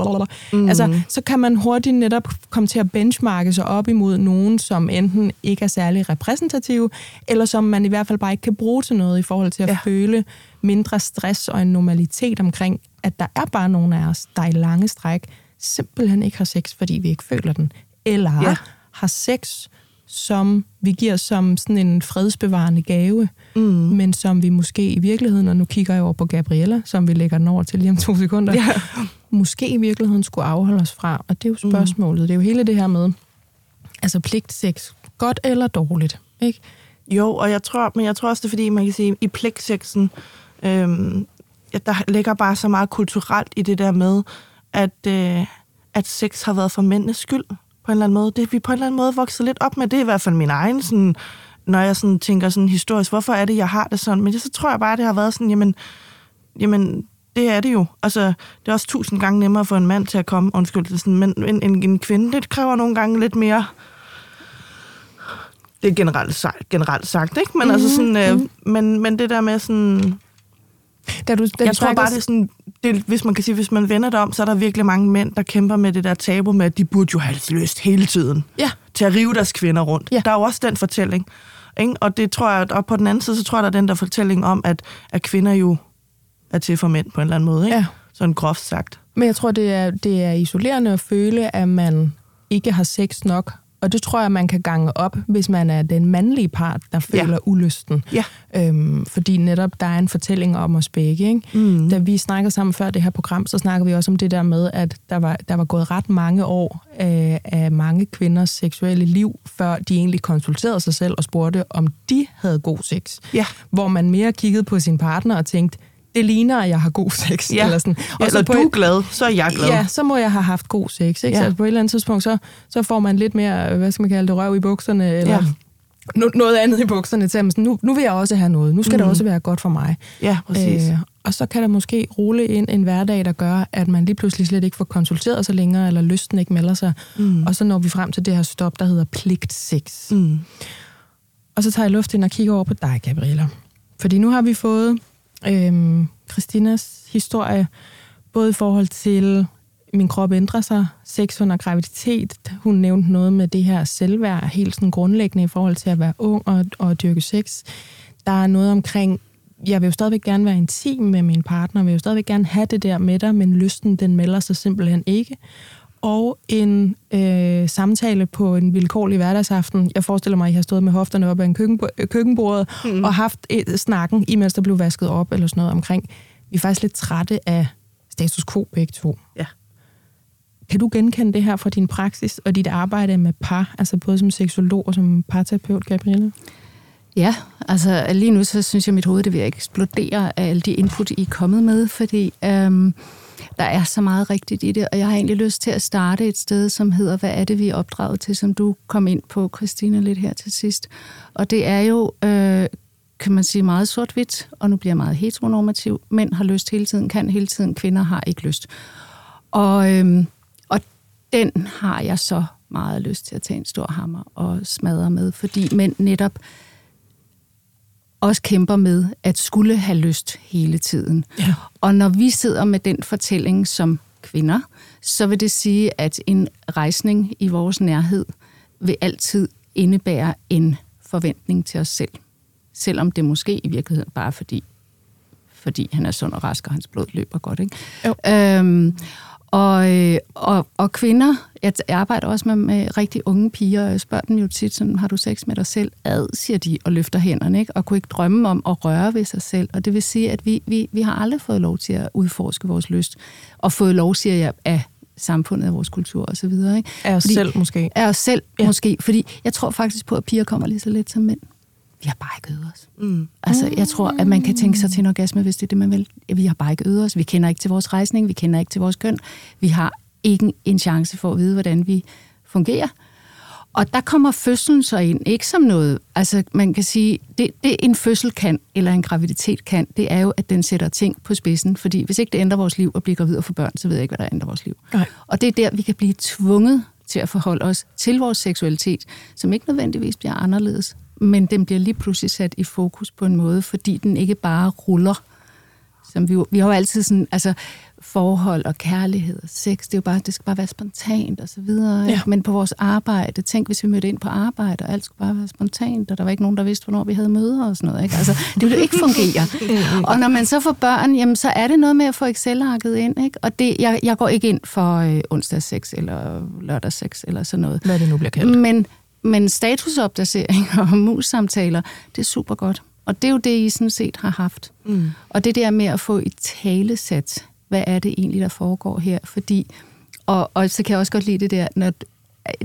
Mm. Altså, så kan man hurtigt netop komme til at benchmarke sig op imod nogen, som enten ikke er særlig repræsentative, eller som man i hvert fald bare ikke kan bruge til noget i forhold til at ja. føle mindre stress og en normalitet omkring, at der er bare nogen af os, der i lange stræk simpelthen ikke har sex, fordi vi ikke føler den. Eller ja har sex, som vi giver som sådan en fredsbevarende gave, mm. men som vi måske i virkeligheden, og nu kigger jeg over på Gabriella, som vi lægger den over til lige om to sekunder, ja. måske i virkeligheden skulle afholde os fra. Og det er jo mm. spørgsmålet. Mm. Det er jo hele det her med, altså pligtsex, godt eller dårligt, ikke? Jo, og jeg tror, men jeg tror også, det er fordi, man kan sige, i pligtsexen, øhm, der ligger bare så meget kulturelt i det der med, at, øh, at sex har været for mændenes skyld på en eller anden måde. Det vi på en eller anden måde vokset lidt op med. Det er i hvert fald min egen, sådan, når jeg sådan tænker sådan historisk, hvorfor er det, jeg har det sådan? Men det, så tror jeg bare, det har været sådan, jamen, jamen det er det jo. Altså, det er også tusind gange nemmere for en mand til at komme, undskyld, det sådan, men en, en, en kvinde, det kræver nogle gange lidt mere det er generelt, sagt, generelt sagt, ikke? Men, mm-hmm. altså sådan, øh, mm-hmm. men, men det der med sådan... Da du, da jeg tror bare, det er sådan det, hvis man kan sige, hvis man vender det om, så er der virkelig mange mænd, der kæmper med det der tabu med, at de burde jo have lyst hele tiden ja. til at rive deres kvinder rundt. Ja. Der er jo også den fortælling. Ikke? Og det tror jeg, og på den anden side, så tror jeg, der er den der fortælling om, at, at kvinder jo er til for mænd på en eller anden måde. Ikke? Ja. Sådan groft sagt. Men jeg tror, det er, det er isolerende at føle, at man ikke har sex nok, og det tror jeg, man kan gange op, hvis man er den mandlige part, der føler ja. ulysten. Ja. Øhm, fordi netop der er en fortælling om os begge. Ikke? Mm. Da vi snakker sammen før det her program, så snakker vi også om det der med, at der var, der var gået ret mange år øh, af mange kvinders seksuelle liv, før de egentlig konsulterede sig selv og spurgte, om de havde god sex. Ja. Hvor man mere kiggede på sin partner og tænkte, det ligner, at jeg har god sex. Ja. Eller, sådan. Og eller så på du er glad, så er jeg glad. Ja, så må jeg have haft god sex. Ikke? Ja. Så på et eller andet tidspunkt, så, så får man lidt mere, hvad skal man kalde det, røv i bukserne, eller ja. no, noget andet i bukserne, til at nu, nu vil jeg også have noget. Nu skal mm. det også være godt for mig. Ja, præcis. Øh, og så kan der måske rulle ind en hverdag, der gør, at man lige pludselig slet ikke får konsulteret sig længere, eller lysten ikke melder sig. Mm. Og så når vi frem til det her stop, der hedder pligt sex. Mm. Og så tager jeg luft ind og kigger over på dig, Gabriella. Fordi nu har vi fået øh, Christinas historie, både i forhold til, min krop ændrer sig, sex under graviditet. Hun nævnte noget med det her selvværd, helt sådan grundlæggende i forhold til at være ung og, og dyrke sex. Der er noget omkring, jeg vil jo stadigvæk gerne være intim med min partner, jeg vil jo stadigvæk gerne have det der med dig, men lysten, den melder sig simpelthen ikke og en øh, samtale på en vilkårlig hverdagsaften. Jeg forestiller mig, at I har stået med hofterne op ad en køkkenbo- køkkenbordet mm. og haft et, snakken, imens der blev vasket op eller sådan noget omkring. Vi er faktisk lidt trætte af status quo begge to. Ja. Kan du genkende det her fra din praksis og dit arbejde med par, altså både som seksolog og som parterapeut, Gabrielle? Ja, altså lige nu så synes jeg, at mit hoved det vil eksplodere af alle de input, I er kommet med, fordi øhm, der er så meget rigtigt i det, og jeg har egentlig lyst til at starte et sted, som hedder, hvad er det, vi er opdraget til, som du kom ind på, Christina, lidt her til sidst. Og det er jo, øh, kan man sige, meget sort-hvidt, og nu bliver jeg meget heteronormativ. Mænd har lyst hele tiden, kan hele tiden, kvinder har ikke lyst. Og, øh, og den har jeg så meget lyst til at tage en stor hammer og smadre med, fordi mænd netop også kæmper med at skulle have lyst hele tiden. Ja. Og når vi sidder med den fortælling som kvinder, så vil det sige, at en rejsning i vores nærhed vil altid indebære en forventning til os selv. Selvom det måske i virkeligheden bare fordi, fordi han er sund og rask, og hans blod løber godt. Ikke? Jo. Øhm, og, øh, og, og kvinder, jeg arbejder også med, med rigtig unge piger, og jeg spørger dem jo tit, sådan, har du sex med dig selv? Ad, siger de, og løfter hænderne, ikke? og kunne ikke drømme om at røre ved sig selv. Og det vil sige, at vi, vi, vi har aldrig fået lov til at udforske vores lyst, og fået lov, siger jeg, af samfundet, af vores kultur osv. Af os fordi, selv måske. Af os selv ja. måske, fordi jeg tror faktisk på, at piger kommer lige så let som mænd. Vi har bare ikke øvet os. Mm. Altså, jeg tror, at man kan tænke sig til en orgasme, hvis det er det, man vil. Vi har bare ikke øvet os. Vi kender ikke til vores rejsning, vi kender ikke til vores køn. Vi har ikke en chance for at vide, hvordan vi fungerer. Og der kommer fødslen så ind, ikke som noget, altså man kan sige, det, det en fødsel kan, eller en graviditet kan, det er jo, at den sætter ting på spidsen, fordi hvis ikke det ændrer vores liv at blive gravid og få børn, så ved jeg ikke, hvad der ændrer vores liv. Nej. Og det er der, vi kan blive tvunget til at forholde os til vores seksualitet, som ikke nødvendigvis bliver anderledes, men den bliver lige pludselig sat i fokus på en måde, fordi den ikke bare ruller. Som vi, vi har jo altid sådan, altså forhold og kærlighed og sex, det, er jo bare, det skal bare være spontant og så videre. Ja. Men på vores arbejde, tænk hvis vi mødte ind på arbejde, og alt skulle bare være spontant, og der var ikke nogen, der vidste, hvornår vi havde møder og sådan noget. Ikke? Altså, det ville jo ikke fungere. og når man så får børn, jamen, så er det noget med at få Excel-arket ind. Ikke? Og det, jeg, jeg går ikke ind for øh, onsdag 6 eller lørdag 6 eller sådan noget. Hvad det nu bliver kaldt. Men, men statusopdatering og mus-samtaler, det er super godt. Og det er jo det, I sådan set har haft. Mm. Og det der med at få et talesat, hvad er det egentlig, der foregår her? Fordi, og, og så kan jeg også godt lide det der, når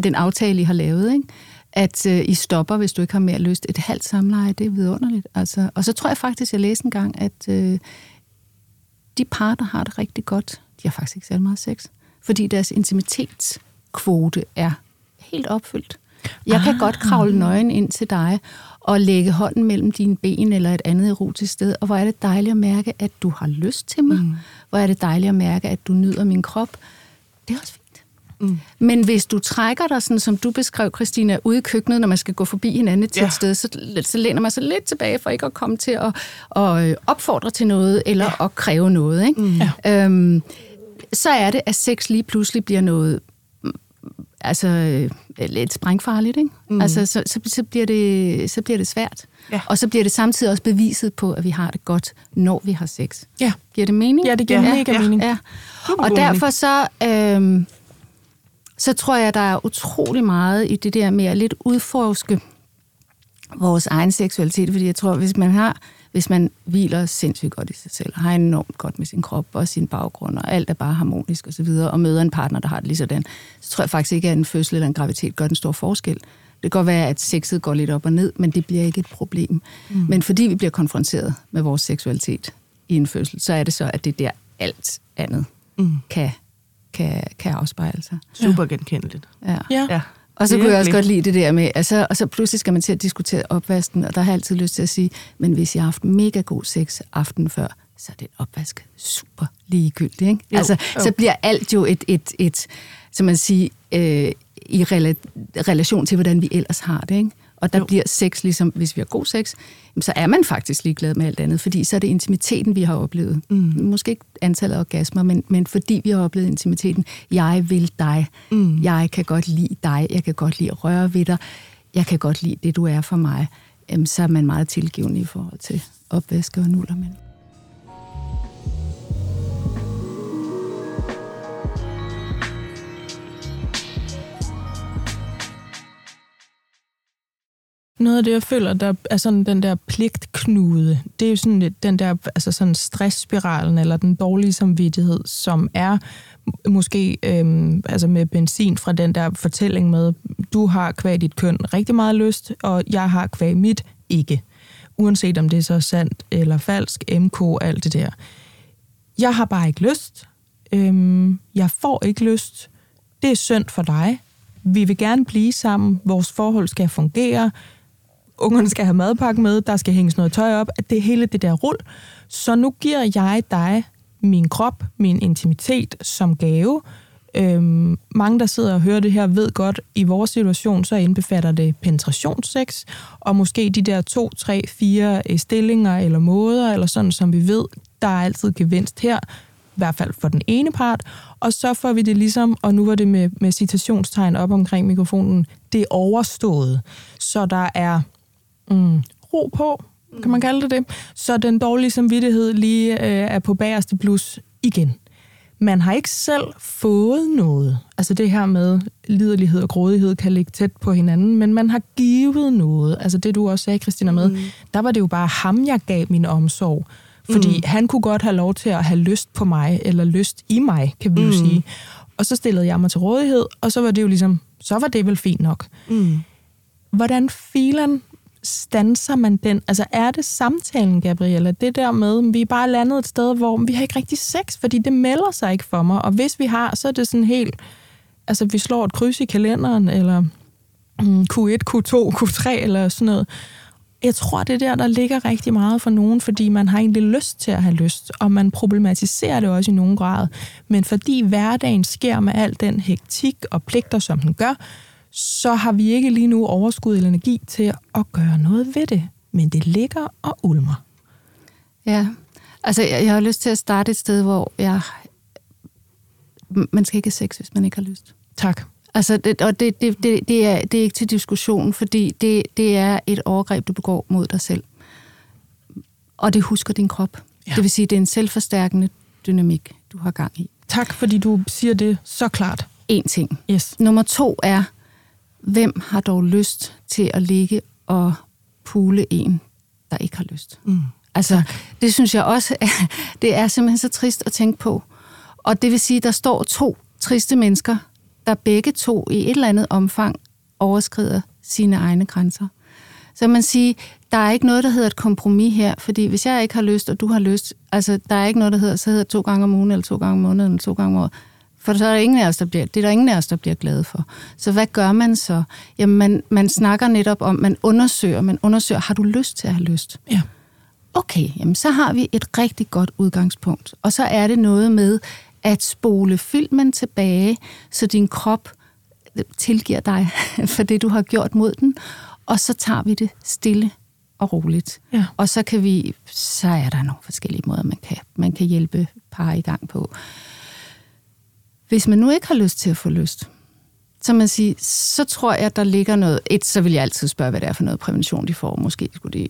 den aftale, I har lavet, ikke? at øh, I stopper, hvis du ikke har mere lyst. Et halvt samleje, det er vidunderligt. Altså, og så tror jeg faktisk, jeg læste en gang, at øh, de par, der har det rigtig godt, de har faktisk ikke særlig meget sex, fordi deres intimitetskvote er helt opfyldt. Jeg kan ah. godt kravle nøgen ind til dig og lægge hånden mellem dine ben eller et andet erotisk sted, og hvor er det dejligt at mærke, at du har lyst til mig. Mm. Hvor er det dejligt at mærke, at du nyder min krop. Det er også fint. Mm. Men hvis du trækker dig, sådan som du beskrev, Christina, ude i køkkenet, når man skal gå forbi hinanden til ja. et sted, så, så læner man sig lidt tilbage for ikke at komme til at, at øh, opfordre til noget, eller ja. at kræve noget. Ikke? Mm. Ja. Øhm, så er det, at sex lige pludselig bliver noget altså, øh, lidt sprængfarligt, ikke? Mm. Altså, så, så, så, bliver det, så bliver det svært. Ja. Og så bliver det samtidig også beviset på, at vi har det godt, når vi har sex. Ja. Giver det mening? Ja, det giver ja. mega ja. mening. Ja. Og derfor så, øhm, så tror jeg, der er utrolig meget i det der med at lidt udforske vores egen seksualitet, fordi jeg tror, hvis man har hvis man hviler sindssygt godt i sig selv, har enormt godt med sin krop og sin baggrund, og alt er bare harmonisk osv., og, og møder en partner, der har det lige sådan, så tror jeg faktisk ikke, at en fødsel eller en graviditet gør den stor forskel. Det kan godt være, at sexet går lidt op og ned, men det bliver ikke et problem. Mm. Men fordi vi bliver konfronteret med vores seksualitet i en fødsel, så er det så, at det er der alt andet mm. kan, kan, kan afspejle sig. Super genkendeligt. Ja. ja. ja. Og så kunne jeg også godt lide det der med, altså, og så pludselig skal man til at diskutere opvasken, og der har jeg altid lyst til at sige, men hvis jeg har haft mega god sex aften før, så er det opvask super ligegyldigt. Ikke? Jo, altså, jo. så bliver alt jo et, et, et som man siger, øh, i rela- relation til, hvordan vi ellers har det. Ikke? Og der jo. bliver sex, ligesom hvis vi har god sex, så er man faktisk ligeglad med alt andet, fordi så er det intimiteten, vi har oplevet. Mm. Måske ikke antallet af orgasmer, men, men fordi vi har oplevet intimiteten. Jeg vil dig. Mm. Jeg kan godt lide dig. Jeg kan godt lide at røre ved dig. Jeg kan godt lide det, du er for mig. Jamen, så er man meget tilgivende i forhold til opvaske og nullermænd. Noget af det, jeg føler, der er sådan den der pligtknude, det er jo sådan den der altså sådan stressspiralen, eller den dårlige samvittighed, som er måske øhm, altså med benzin fra den der fortælling med, du har kvæg dit køn rigtig meget lyst, og jeg har kvæg mit ikke. Uanset om det er så sandt eller falsk, MK, alt det der. Jeg har bare ikke lyst. Øhm, jeg får ikke lyst. Det er synd for dig. Vi vil gerne blive sammen. Vores forhold skal fungere ungerne skal have madpakke med, der skal hænges noget tøj op, at det er hele det der rull. Så nu giver jeg dig min krop, min intimitet som gave. Øhm, mange, der sidder og hører det her, ved godt, i vores situation, så indbefatter det penetrationssex, og måske de der to, tre, fire øh, stillinger eller måder, eller sådan, som vi ved, der er altid gevinst her, i hvert fald for den ene part, og så får vi det ligesom, og nu var det med, med citationstegn op omkring mikrofonen, det er overstået. Så der er mm, ro på, kan man kalde det det, så den dårlige samvittighed lige øh, er på bagerste plus igen. Man har ikke selv fået noget. Altså det her med liderlighed og grådighed kan ligge tæt på hinanden, men man har givet noget. Altså det du også sagde, Christina, med, mm. der var det jo bare ham, jeg gav min omsorg. Fordi mm. han kunne godt have lov til at have lyst på mig, eller lyst i mig, kan vi mm. jo sige. Og så stillede jeg mig til rådighed, og så var det jo ligesom, så var det vel fint nok. Mm. Hvordan filen stanser man den? Altså er det samtalen, Gabriella? Det der med, vi er bare landet et sted, hvor vi har ikke rigtig sex, fordi det melder sig ikke for mig. Og hvis vi har, så er det sådan helt... Altså vi slår et kryds i kalenderen, eller Q1, Q2, Q3 eller sådan noget. Jeg tror, det er der, der ligger rigtig meget for nogen, fordi man har egentlig lyst til at have lyst, og man problematiserer det også i nogen grad. Men fordi hverdagen sker med al den hektik og pligter, som den gør, så har vi ikke lige nu overskud eller energi til at gøre noget ved det. Men det ligger og ulmer. Ja, altså jeg, jeg har lyst til at starte et sted, hvor jeg... Man skal ikke have sex, hvis man ikke har lyst. Tak. Altså, det, og det, det, det, det, er, det er ikke til diskussion, fordi det, det er et overgreb, du begår mod dig selv. Og det husker din krop. Ja. Det vil sige, det er en selvforstærkende dynamik, du har gang i. Tak, fordi du siger det så klart. En ting. Yes. Nummer to er, hvem har dog lyst til at ligge og pule en, der ikke har lyst? Mm. Altså, det synes jeg også, det er simpelthen så trist at tænke på. Og det vil sige, der står to triste mennesker, der begge to i et eller andet omfang overskrider sine egne grænser. Så man siger, der er ikke noget, der hedder et kompromis her, fordi hvis jeg ikke har lyst, og du har lyst, altså der er ikke noget, der hedder, så hedder to gange om ugen, eller to gange om måneden, eller to gange om året. For så er der ingen af os, der bliver, det er der ingen af os, der bliver glade for. Så hvad gør man så? Jamen, man, man snakker netop om, man undersøger, man undersøger, har du lyst til at have lyst? Ja. Okay, jamen så har vi et rigtig godt udgangspunkt. Og så er det noget med at spole filmen tilbage, så din krop tilgiver dig for det, du har gjort mod den, og så tager vi det stille og roligt. Ja. Og så kan vi, så er der nogle forskellige måder, man kan, man kan hjælpe par i gang på. Hvis man nu ikke har lyst til at få lyst, så man siger, så tror jeg, at der ligger noget... Et, så vil jeg altid spørge, hvad det er for noget prævention, de får. Måske skulle de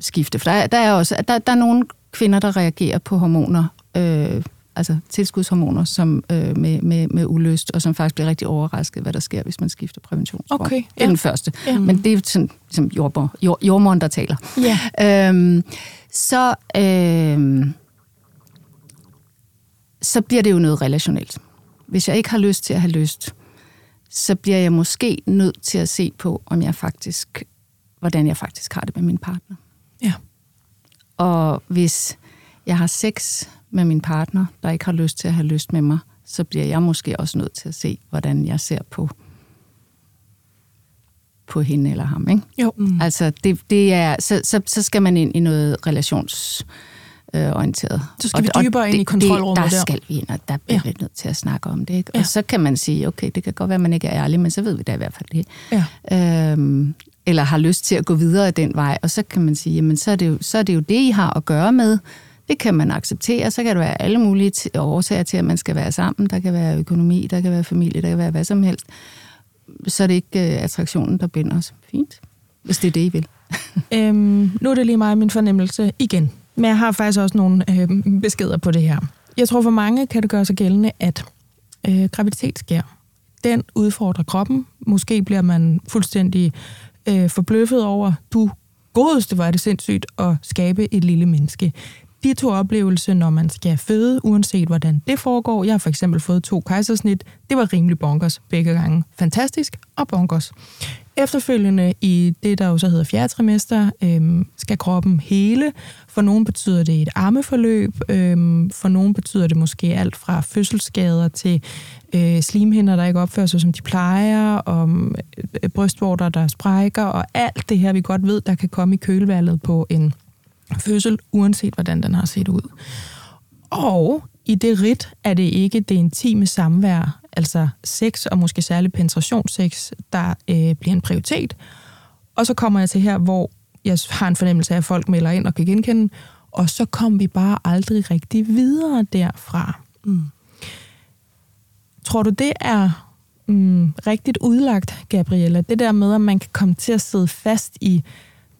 skifte. For der, der er også der, der er nogle kvinder, der reagerer på hormoner, øh, altså tilskudshormoner som, øh, med, med, med ulyst, og som faktisk bliver rigtig overrasket, hvad der sker, hvis man skifter præventionsform. Okay, ja. Det er den første. Ja. Men det er sådan, ligesom jordmor, jord, jordmoren, der taler. Ja. Øhm, så, øhm, så bliver det jo noget relationelt. Hvis jeg ikke har lyst til at have lyst, så bliver jeg måske nødt til at se på, om jeg faktisk, hvordan jeg faktisk har det med min partner. Ja. Og hvis jeg har sex med min partner, der ikke har lyst til at have lyst med mig, så bliver jeg måske også nødt til at se, hvordan jeg ser på på hende eller ham. Ikke? Jo. Mm. Altså, det, det er, så, så, så skal man ind i noget relations øh, orienteret. Så skal vi dybere ind i kontrolrummet der. der. Der skal vi ind, og der bliver Ja. vi nødt til at snakke om det. Ikke? Ja. Og så kan man sige, okay, det kan godt være, at man ikke er ærlig, men så ved vi da i hvert fald det. Ja. Øhm, eller har lyst til at gå videre af den vej, og så kan man sige, jamen så er, det jo, så er det jo det, I har at gøre med. Det kan man acceptere, så kan der være alle mulige årsager til, at man skal være sammen. Der kan være økonomi, der kan være familie, der kan være hvad som helst. Så er det ikke uh, attraktionen, der binder os. Fint, hvis det er det, I vil. Øhm, nu er det lige mig min fornemmelse igen. Men jeg har faktisk også nogle øh, beskeder på det her. Jeg tror for mange kan det gøre sig gældende, at øh, graviditet sker. Den udfordrer kroppen. Måske bliver man fuldstændig øh, forbløffet over, du godeste, var det sindssygt at skabe et lille menneske. De to oplevelser, når man skal føde, uanset hvordan det foregår. Jeg har for eksempel fået to kejsersnit. Det var rimelig bonkers begge gange. Fantastisk og bonkers. Efterfølgende i det, der jo så hedder fjerde trimester, øhm, skal kroppen hele. For nogen betyder det et armeforløb. Øhm, for nogen betyder det måske alt fra fødselsskader til øh, slimhinder, der ikke opfører sig, som de plejer, og øh, øh, brystvorter, der sprækker, og alt det her, vi godt ved, der kan komme i kølvalget på en fødsel, uanset hvordan den har set ud. Og i det rit er det ikke det intime samvær, altså sex og måske særligt penetrationssex, der øh, bliver en prioritet. Og så kommer jeg til her, hvor jeg har en fornemmelse af, at folk melder ind og kan genkende, og så kom vi bare aldrig rigtig videre derfra. Mm. Tror du, det er mm, rigtigt udlagt, Gabriella? Det der med, at man kan komme til at sidde fast i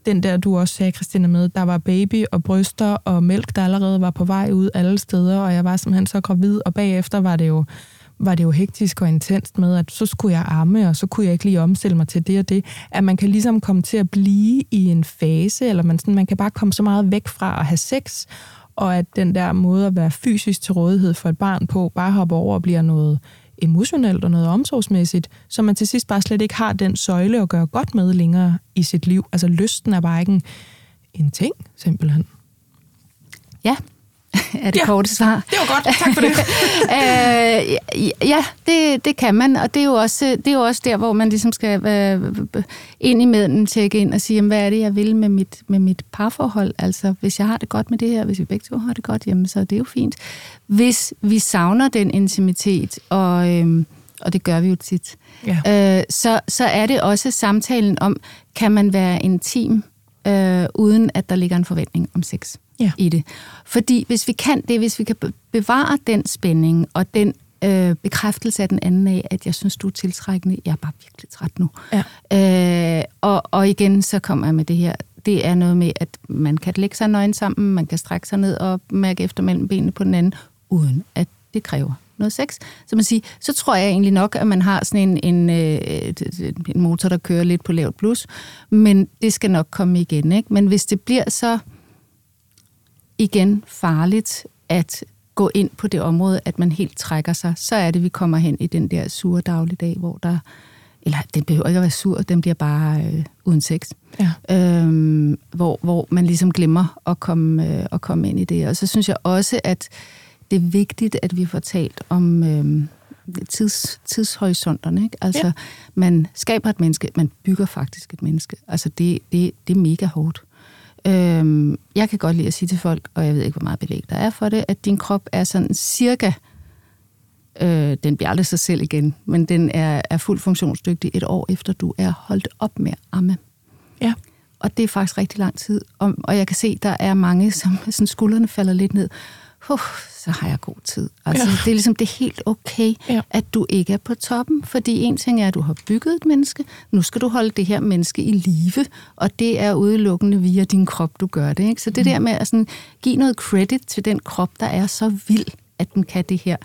den der, du også sagde, Christina, med, der var baby og bryster og mælk, der allerede var på vej ud alle steder, og jeg var simpelthen så gravid, og bagefter var det jo, var det jo hektisk og intenst med, at så skulle jeg amme, og så kunne jeg ikke lige omstille mig til det og det. At man kan ligesom komme til at blive i en fase, eller man, sådan, man kan bare komme så meget væk fra at have sex, og at den der måde at være fysisk til rådighed for et barn på, bare hopper over og bliver noget emotionelt og noget omsorgsmæssigt, så man til sidst bare slet ikke har den søjle at gøre godt med længere i sit liv. Altså lysten er bare ikke en, en ting, simpelthen. Ja, er det Ja. korte svar. Det var godt, tak for det. øh, ja, det, det kan man, og det er, jo også, det er jo også der, hvor man ligesom skal øh, ind imellem tjekke ind og sige, jamen, hvad er det, jeg vil med mit, med mit parforhold? Altså, hvis jeg har det godt med det her, hvis vi begge to har det godt, jamen, så er det jo fint. Hvis vi savner den intimitet, og, øh, og det gør vi jo tit, Ja. øh, så, så er det også samtalen om, kan man være intim, øh, uden at der ligger en forventning om sex Ja. i det. Fordi hvis vi kan det, hvis vi kan be- bevare den spænding og den øh, bekræftelse af den anden af, at jeg synes, du er tiltrækkende, jeg er bare virkelig træt nu. Ja. Øh, og, og igen, så kommer jeg med det her. Det er noget med, at man kan lægge sig nøgen sammen, man kan strække sig ned og mærke efter mellem benene på den anden, uden at det kræver noget sex. Så man siger, så tror jeg egentlig nok, at man har sådan en, en, øh, en motor, der kører lidt på lavt plus, men det skal nok komme igen. Ikke? Men hvis det bliver så igen farligt at gå ind på det område, at man helt trækker sig, så er det, vi kommer hen i den der sure dagligdag, hvor der, eller den behøver ikke at være sur, den bliver bare øh, uden sex. Ja. Øhm, hvor, hvor man ligesom glemmer at komme, øh, at komme ind i det. Og så synes jeg også, at det er vigtigt, at vi får talt om øh, tids, tidshorisonterne. Ikke? Altså, Ja. man skaber et menneske, man bygger faktisk et menneske. Altså, det, det, det er mega hårdt. Øhm, jeg kan godt lide at sige til folk, og jeg ved ikke, hvor meget belæg der er for det, at din krop er sådan cirka, øh, den bliver aldrig sig selv igen, men den er, er fuldt funktionsdygtig et år efter, du er holdt op med at amme. Ja. Og det er faktisk rigtig lang tid. Og, og jeg kan se, der er mange, som sådan skuldrene falder lidt ned. Uh, så har jeg god tid. Altså, Ja. Det er ligesom det er helt okay, Ja. at du ikke er på toppen. Fordi en ting er, at du har bygget et menneske. Nu skal du holde det her menneske i live. Og det er udelukkende via din krop, du gør det. Ikke? Så det der med at sådan, give noget credit til den krop, der er så vild, at den kan det her,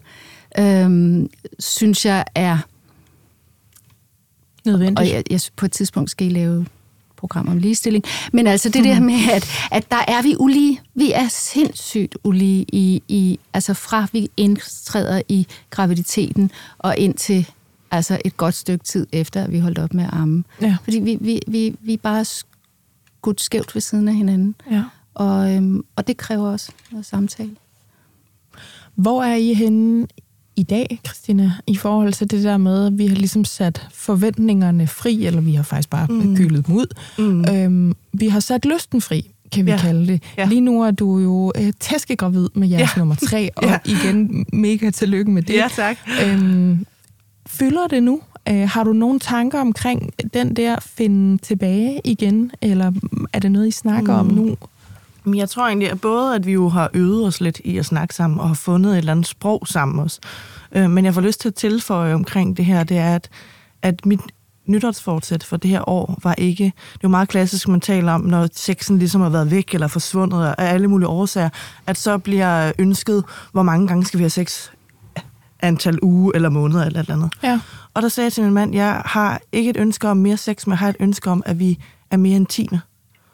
øhm, synes jeg er Nødvendigt. og jeg, jeg, på et tidspunkt skal I lave program om ligestilling. Men altså det der med, at, at der er vi ulige. Vi er sindssygt ulige i, i altså fra vi indtræder i graviditeten og ind til altså et godt stykke tid efter, at vi holdt op med at amme. Ja. Fordi vi, vi, vi, vi er bare skudt skævt ved siden af hinanden. Ja. Og, øhm, og det kræver også noget samtale. Hvor er I henne i dag, Christina, i forhold til det der med, at vi har ligesom sat forventningerne fri, eller vi har faktisk bare mm. Gyldet dem ud. Mm. Øhm, vi har sat lysten fri, kan vi ja. Kalde det. Ja. Lige nu er du jo øh, tæskegravid med jeres ja. Nummer tre, og ja. Igen, mega tillykke med det. Ja, tak. Øhm, fylder det nu? Øh, har du nogle tanker omkring den der finde tilbage igen, eller er det noget, I snakker mm. om nu? Men jeg tror egentlig, at både at vi jo har øvet os lidt i at snakke sammen, og har fundet et eller andet sprog sammen også. Øh, Men jeg får lyst til at tilføje omkring det her, det er, at, at mit nytårsfortsæt for det her år var ikke... Det er jo meget klassisk, man taler om, når sexen ligesom har været væk eller forsvundet af alle mulige årsager, at så bliver ønsket, hvor mange gange skal vi have sex antal uge eller måneder eller et eller andet. Ja. Og der sagde jeg til min mand, jeg har ikke et ønske om mere sex, men jeg har et ønske om, at vi er mere intime.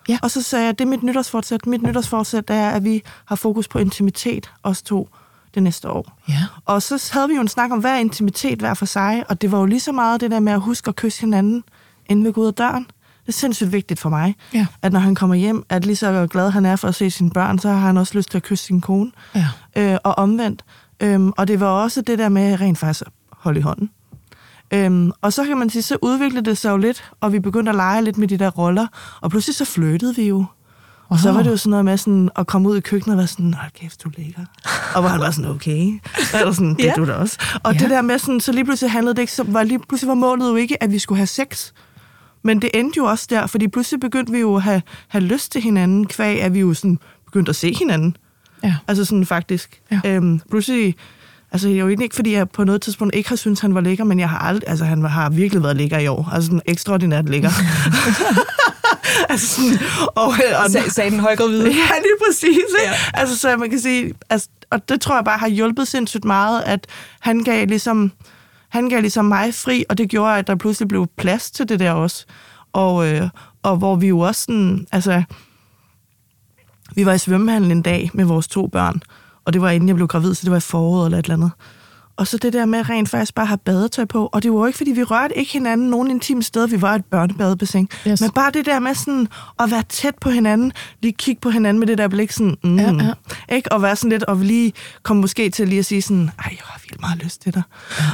Ja. Og så sagde jeg, det er mit nytårsfortsæt. Mit nytårsfortsæt er, at vi har fokus på intimitet, os to, det næste år. Ja. Og så havde vi jo en snak om, hvad er intimitet hver for sig, og det var jo lige så meget det der med at huske at kysse hinanden, inden vi går ud af døren. Det er sindssygt vigtigt for mig, Ja. at når han kommer hjem, at lige så glad han er for at se sine børn, så har han også lyst til at kysse sin kone, Ja. øh, og omvendt. Øhm, og det var også det der med rent faktisk at holde i hånden. Øhm, og så kan man sige, så udviklede det sig jo lidt, og vi begyndte at lege lidt med de der roller, og pludselig så flyttede vi jo. Og så var det jo sådan noget med sådan at komme ud i køkkenet og være sådan, hold kæft, du ligger. Og hvor han var sådan, okay. Eller sådan, det Ja. du da også. Og Ja. det der med sådan, så lige pludselig handlede det ikke, så var lige pludselig var målet jo ikke, at vi skulle have sex. Men det endte jo også der, fordi pludselig begyndte vi jo at have, have lyst til hinanden, kvæg at vi jo sådan begyndte at se hinanden. Ja. Altså sådan faktisk. Ja. Øhm, pludselig, altså det er jo ikke, fordi jeg på noget tidspunkt ikke har syntes, han var lækker, men jeg har aldrig, altså han har virkelig været lækker i år. Altså sådan ekstraordinært lækker. altså sådan, og, og, Sag, sagde den højgravide. Ja, lige præcis. Ikke? Ja. Altså, så man kan sige, altså, og det tror jeg bare har hjulpet sindssygt meget, at han gav ligesom, han gav ligesom mig fri, og det gjorde, at der pludselig blev plads til det der også. Og, øh, og hvor vi jo også sådan, altså, vi var i svømmehallen en dag med vores to børn, og det var inden jeg blev gravid, så det var i foråret eller et eller andet. Og så det der med rent faktisk bare at have badetøj på. Og det var jo ikke, fordi vi rørte ikke hinanden nogen intime steder. Vi var et børnebadebassin. Yes. Men bare det der med sådan at være tæt på hinanden. Lige kigge på hinanden med det der blik sådan... Mm, Ja, ja. Ikke? Og være sådan lidt... Og lige komme måske til lige at sige sådan... Ej, jeg har vildt meget lyst til dig.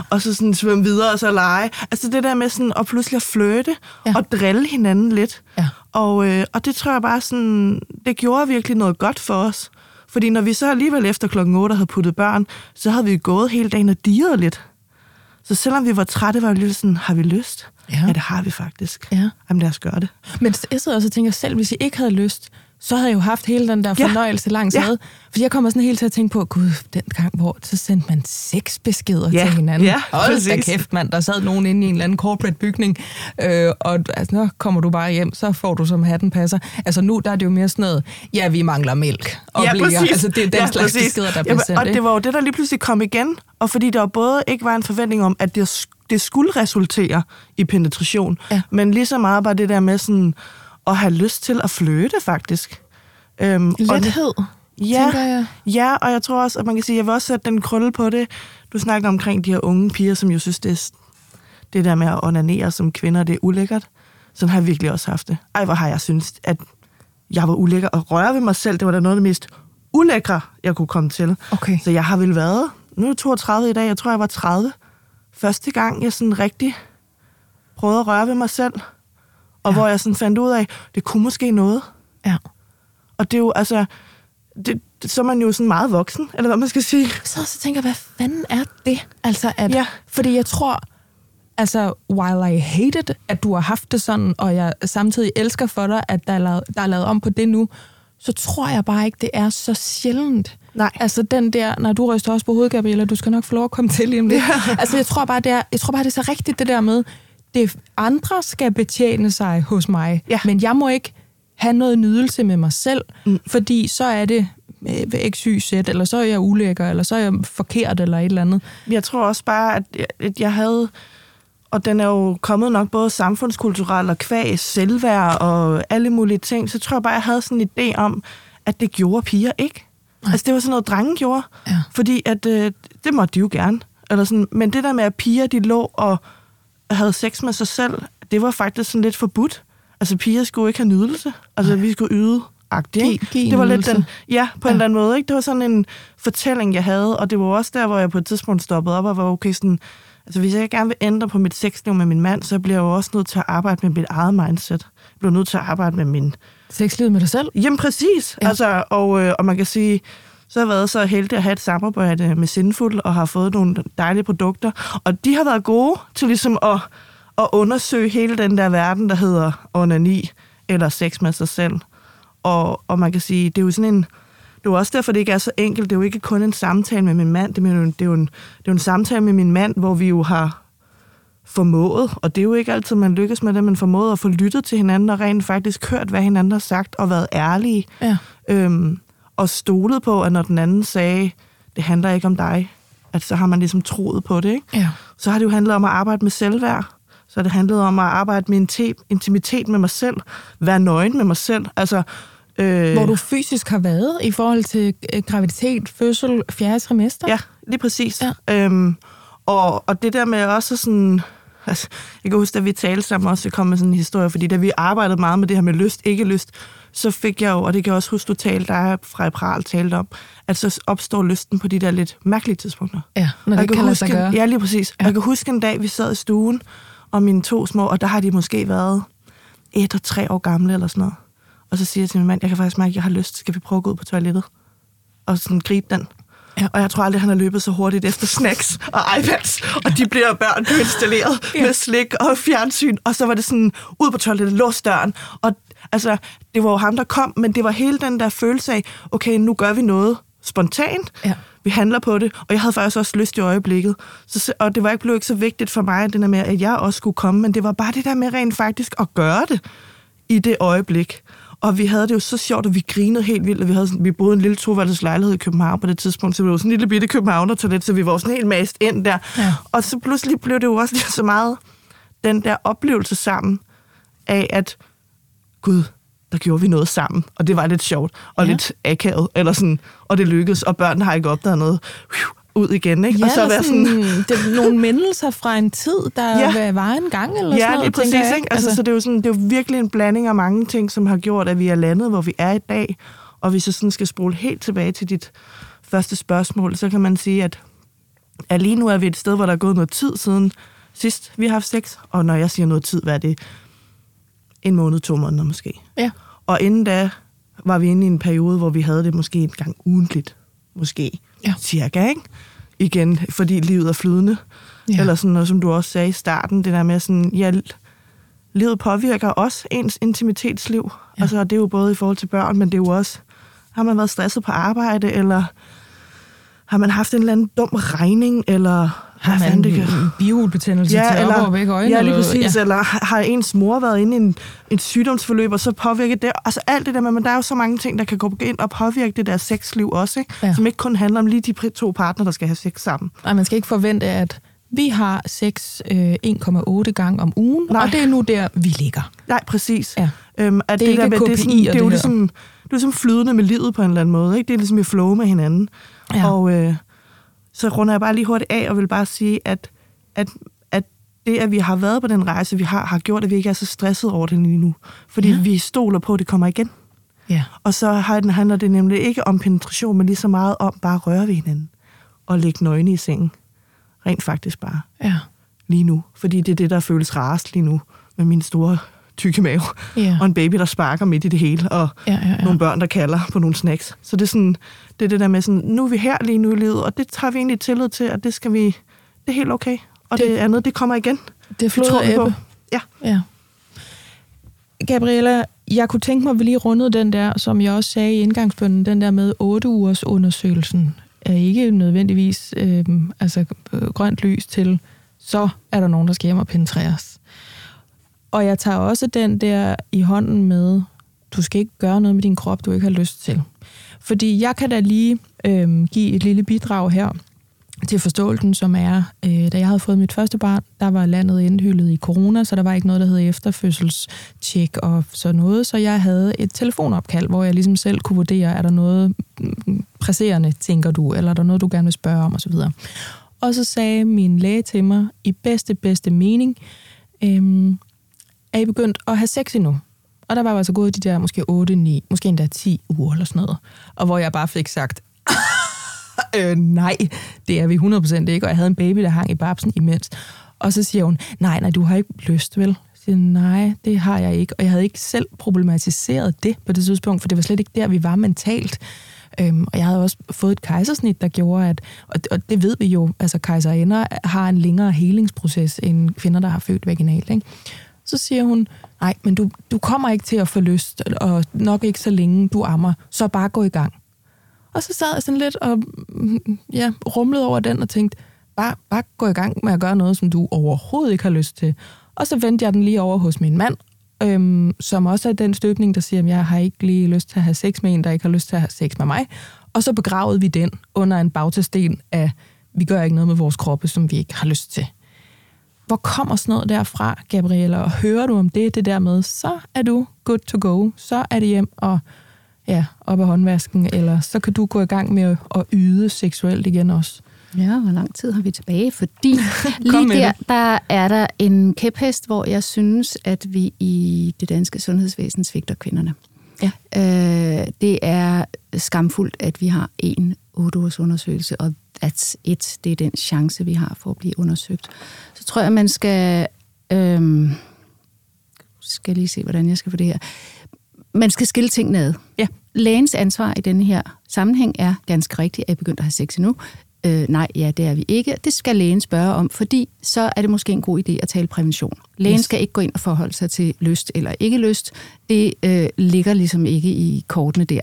Og så sådan svømme videre og så lege. Altså det der med sådan at pludselig at flirte Ja. og drille hinanden lidt. Ja. Og, øh, og det tror jeg bare sådan, det gjorde virkelig noget godt for os. Fordi når vi så alligevel efter klokken 8 havde puttet børn, så havde vi gået hele dagen og dirret lidt. Så selvom vi var trætte, var vi lidt sådan, har vi lyst? Ja. ja det har vi faktisk. Ja. Jamen lad os gøre det. Men jeg sidder også og tænker, selv hvis I ikke havde lyst, så havde jeg jo haft hele den der Ja. fornøjelse langs Ja. med. Fordi jeg kommer sådan helt til at tænke på, gud, den gang, hvor så sendte man seks beskeder Ja. til hinanden. Ja, Hold da præcis. kæft, mand. Der sad nogen inde i en eller anden corporate bygning, øh, og altså, nå, kommer du bare hjem, så får du som hatten passer. Altså nu, der er det jo mere sådan noget, ja, vi mangler mælk. Og bliver, Altså det er den Ja, slags præcis. beskeder, der bliver Jamen, sendt. Og det var jo det, der lige pludselig kom igen. Og fordi der både ikke var en forventning om, at det, det skulle resultere i penetration, Ja. men lige så meget bare det der med sådan at have lyst til at flytte, faktisk. Øhm, og Lethed, Ja, tænker jeg. ja, og jeg tror også, at man kan sige, jeg vil også sætte den krølle på det. Du snakker omkring de her unge piger, som jo synes, det, er, det der med at onanere som kvinder, det er ulækkert. Sådan har jeg virkelig også haft det. Ej, hvor har jeg synes, at jeg var ulækker. Og røre ved mig selv, det var da noget af det mest ulækre, jeg kunne komme til. Okay. Så jeg har vel været, nu er jeg 32 i dag, jeg tror, jeg var 30. Første gang, jeg sådan rigtig prøvede at røre ved mig selv. Og Ja. hvor jeg sådan fandt ud af, det kunne måske noget. Ja. Og det er jo, altså, det, så er man jo sådan meget voksen, eller hvad man skal sige. Så, så tænker jeg, hvad fanden er det? Altså, at, Ja. Fordi jeg tror, altså, while I hate it, at du har haft det sådan, og jeg samtidig elsker for dig, at der er lavet, der er lavet om på det nu, så tror jeg bare ikke, det er så sjældent. Nej. Altså den der, når du ryster også på hovedet, Gabriella, du skal nok få lov at komme til lige om lidt. Ja. Altså jeg tror bare, det er, jeg tror bare, det er så rigtigt det der med, det andre skal betjene sig hos mig, Ja. men jeg må ikke have noget nydelse med mig selv, mm. fordi så er det øh, x, y, z, eller så er jeg ulækker, eller så er jeg forkert, eller et eller andet. Jeg tror også bare, at jeg, at jeg havde... Og den er jo kommet nok både samfundskulturelt og kvæg selvværd og alle mulige ting. Så tror jeg bare, jeg havde sådan en idé om, at det gjorde piger ikke. Nej. Altså, det var sådan noget, drenge gjorde. Ja. Fordi at, øh, det måtte de jo gerne. Eller sådan. Men det der med, at piger de lå og havde sex med sig selv, det var faktisk sådan lidt forbudt. Altså, piger skulle ikke have nydelse. Altså, vi skulle yde en det var lidt den, ja, på ja. En eller anden måde. Ikke? Det var sådan en fortælling, jeg havde, og det var også der, hvor jeg på et tidspunkt stoppede op og var okay sådan, altså hvis jeg gerne vil ændre på mit sexliv med min mand, så bliver jeg jo også nødt til at arbejde med mit eget mindset. Jeg bliver nødt til at arbejde med min... Sexlivet med dig selv? Jamen præcis. Ja. Altså, og, øh, og man kan sige, så har jeg været så heldig at have et samarbejde med Sinful, og har fået nogle dejlige produkter. Og de har været gode til ligesom at, at undersøge hele den der verden, der hedder onani, eller sex med sig selv. Og, og man kan sige, det er jo sådan en... Det er jo også derfor, det ikke er så enkelt. Det er jo ikke kun en samtale med min mand. Det er jo en, det er jo en, det er en samtale med min mand, hvor vi jo har formået, og det er jo ikke altid, man lykkes med det, men formået at få lyttet til hinanden og rent faktisk hørt, hvad hinanden har sagt, og været ærlige. Ja. Øhm, og stolet på, at når den anden sagde, det handler ikke om dig, at så har man ligesom troet på det. Ikke? Ja. Så har det jo handlet om at arbejde med selvværd. Så har det handlet om at arbejde med intim- intimitet med mig selv. Være nøgen med mig selv. Altså, øh, Hvor du fysisk har været i forhold til øh, graviditet, fødsel, fjerde trimester? Ja, lige præcis. Ja. Øhm, og, og det der med også sådan... Altså, jeg kan huske, da vi talte sammen også, vi kom med sådan en historie, fordi da vi arbejdede meget med det her med lyst, ikke lyst, så fik jeg jo, og det kan jeg også huske, du talte, der fra Pral talte om, at så opstår lysten på de der lidt mærkelige tidspunkter. ja når det jeg kan lade huske, sig gøre. Ja, lige præcis. Ja. Jeg kan huske en dag, vi sad i stuen, og mine to små, og der har de måske været et og tre år gamle eller sådan noget. Og så siger jeg til min mand, jeg kan faktisk mærke, at jeg har lyst. Skal vi prøve at gå ud på toilettet? Og sådan gribe den. Ja. Og jeg tror aldrig, han har løbet så hurtigt efter snacks og iPads. Og de bliver børn blev installeret ja. med slik og fjernsyn. Og så var det sådan, ud på toilettet, lås døren. Og altså, det var jo ham, der kom, men det var hele den der følelse af, okay, nu gør vi noget spontant. Ja. Vi handler på det, og jeg havde faktisk også lyst i øjeblikket. Så, og det var ikke, blev ikke så vigtigt for mig, det der med, at jeg også skulle komme, men det var bare det der med rent faktisk at gøre det i det øjeblik. Og vi havde det jo så sjovt, at vi grinede helt vildt, og vi, havde sådan, vi boede i en lille toværelses lejlighed i København på det tidspunkt, så vi var sådan en lille bitte københavner-toilet, så vi var sådan helt mast ind der. Ja. Og så pludselig blev det jo også lige så meget den der oplevelse sammen af, at gud, der gjorde vi noget sammen, og det var lidt sjovt, og Ja. lidt akavet, eller sådan, og det lykkedes, og børnene har ikke opdaget noget. ud igen, ikke? Ja, og så være sådan, det er nogle mindelser fra en tid, der Ja. var en gang, eller sådan ja, noget, lige præcis, jeg, ikke? Altså, så det er, jo sådan, det er jo virkelig en blanding af mange ting, som har gjort, at vi er landet, hvor vi er i dag. Og hvis jeg sådan skal spole helt tilbage til dit første spørgsmål, så kan man sige, at, at lige nu er vi et sted, hvor der er gået noget tid siden sidst, vi har haft sex. Og når jeg siger noget tid, hvad er det? En måned, to måneder måske. Ja. Og inden da var vi inde i en periode, hvor vi havde det måske en gang ugentligt. Måske. Ja. Cirka, ikke? Igen, fordi livet er flydende. Ja. Eller sådan noget, som du også sagde i starten, det der med sådan, ja, livet påvirker også ens intimitetsliv. Ja. Altså, det er jo både i forhold til børn, men det er jo også, har man været stresset på arbejde, eller har man haft en eller anden dum regning, eller Har man det kan- en bihulbetændelse ja, til op over begge øjne? ja, lige eller- præcis. Ja. Eller har ens mor været inde i en, et sygdomsforløb, og så påvirker det... Altså alt det der men der er jo så mange ting, der kan gå ind og påvirke det der sexliv også, ikke? Ja. Som ikke kun handler om lige de to partner, der skal have sex sammen. Nej, man skal ikke forvente, at vi har sex øh, 1,8 gange om ugen, Nej. Og det er nu der, vi ligger. Nej, præcis. Ja. Øhm, at Det er ikke der med, det, er KPI sådan, det er jo det her. ligesom, det er ligesom flydende med livet på en eller anden måde. Ikke? Det er ligesom i flow med hinanden. Ja. Og øh, så runder jeg bare lige hurtigt af og vil bare sige, at, at, at det, at vi har været på den rejse, vi har, har gjort, at vi ikke er så stresset over det lige nu. Fordi Ja. vi stoler på, at det kommer igen. Ja. Og så handler det nemlig ikke om penetration, men lige så meget om bare at røre ved hinanden. Og ligge nøgne i sengen. Rent faktisk bare Ja. lige nu. Fordi det er det, der føles rarest lige nu. Med min store tykke mave. Ja. Og en baby, der sparker midt i det hele. Og Ja, ja, ja. nogle børn, der kalder på nogle snacks. Så det er, sådan, det er det der med sådan, nu er vi her lige nu i livet, og det tager vi egentlig tillid til, at det skal vi, det er helt okay. Og Det- det, det andet, det kommer igen. Det er flod tror vi på. Ja. Ja. Gabriella, jeg kunne tænke mig, at vi lige rundede den der, som jeg også sagde i indgangsbønden, den der med 8 ugers undersøgelsen er ikke nødvendigvis øh, altså, øh, grønt lys til, så er der nogen, der skal hjem og penetreres. Og jeg tager også den der i hånden med, du skal ikke gøre noget med din krop, du ikke har lyst til. Fordi jeg kan da lige øh, give et lille bidrag her til forståelsen, som er, øh, da jeg havde fået mit første barn, der var landet indhyllet i corona, så der var ikke noget, der hed efterfødselstjek og sådan noget, så jeg havde et telefonopkald, hvor jeg ligesom selv kunne vurdere, er der noget mm, presserende, tænker du, eller er der noget, du gerne vil spørge om, osv. Og så sagde min læge til mig, i bedste, bedste mening, øhm, er I begyndt at have sex endnu? Og der var altså gået de der måske 8, 9, måske endda 10 uger eller sådan noget. Og hvor jeg bare fik sagt, øh, nej, det er vi 100% ikke. Og jeg havde en baby, der hang i babsen imens. Og så siger hun, nej, nej, du har ikke lyst, vel? Jeg siger, nej, det har jeg ikke. Og jeg havde ikke selv problematiseret det på det tidspunkt, for det var slet ikke der, vi var mentalt. Øhm, og jeg havde også fået et kejsersnit, der gjorde, at, og, og det ved vi jo, altså kejserinder har en længere helingsproces end kvinder, der har født vaginalt. Ikke? Så siger hun, nej, men du, du kommer ikke til at få lyst, og nok ikke så længe du ammer, så bare gå i gang. Og så sad jeg sådan lidt og mm, ja, rumlede over den og tænkte, bare, bare gå i gang med at gøre noget, som du overhovedet ikke har lyst til. Og så vendte jeg den lige over hos min mand, øhm, som også er den støbning, der siger, at jeg har ikke lige lyst til at have sex med en, der ikke har lyst til at have sex med mig. Og så begravede vi den under en bagtesten af, vi gør ikke noget med vores kroppe, som vi ikke har lyst til. Hvor kommer sådan noget derfra, Gabriella? Og hører du om det, det der med, så er du good to go, så er det hjem og ja, op af håndvasken, eller så kan du gå i gang med at, yde seksuelt igen også. Ja, hvor lang tid har vi tilbage? Fordi lige der, det. der er der en kæphest, hvor jeg synes, at vi i det danske sundhedsvæsen svigter kvinderne. Ja. Øh, det er skamfuldt, at vi har en 8 års undersøgelse, og at et, det er den chance, vi har for at blive undersøgt. Så tror jeg, man skal... Øh, skal jeg lige se, hvordan jeg skal få det her. Man skal skille tingene ad. Ja. Lægens ansvar i denne her sammenhæng er ganske rigtigt, at I begyndt at have sex endnu. Øh, nej, ja, det er vi ikke. Det skal lægen spørge om, fordi så er det måske en god idé at tale prævention. Lægen Yes. skal ikke gå ind og forholde sig til lyst eller ikke lyst. Det øh, ligger ligesom ikke i kortene der.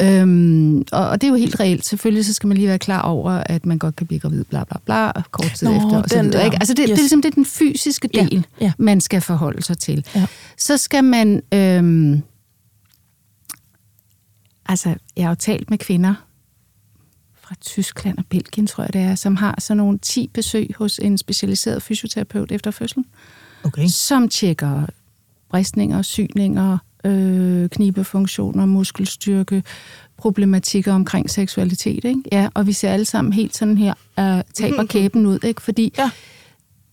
Øhm, og, og det er jo helt reelt. Selvfølgelig så skal man lige være klar over, at man godt kan blive gravid, bla bla bla, kort tid Nå, efter. Og den der. ikke? Altså det, yes. det er ligesom det er den fysiske Ja, del, ja. man skal forholde sig til. Ja. Så skal man... Øhm, altså, jeg har jo talt med kvinder fra Tyskland og Belgien, tror jeg det er, som har sådan nogle 10 besøg hos en specialiseret fysioterapeut efter fødslen, Okay. som tjekker bristninger, syninger, øh, knibefunktioner, muskelstyrke, problematikker omkring seksualitet. Ikke? Ja, og vi ser alle sammen helt sådan her, øh, taber kæben ud, ikke? fordi Ja.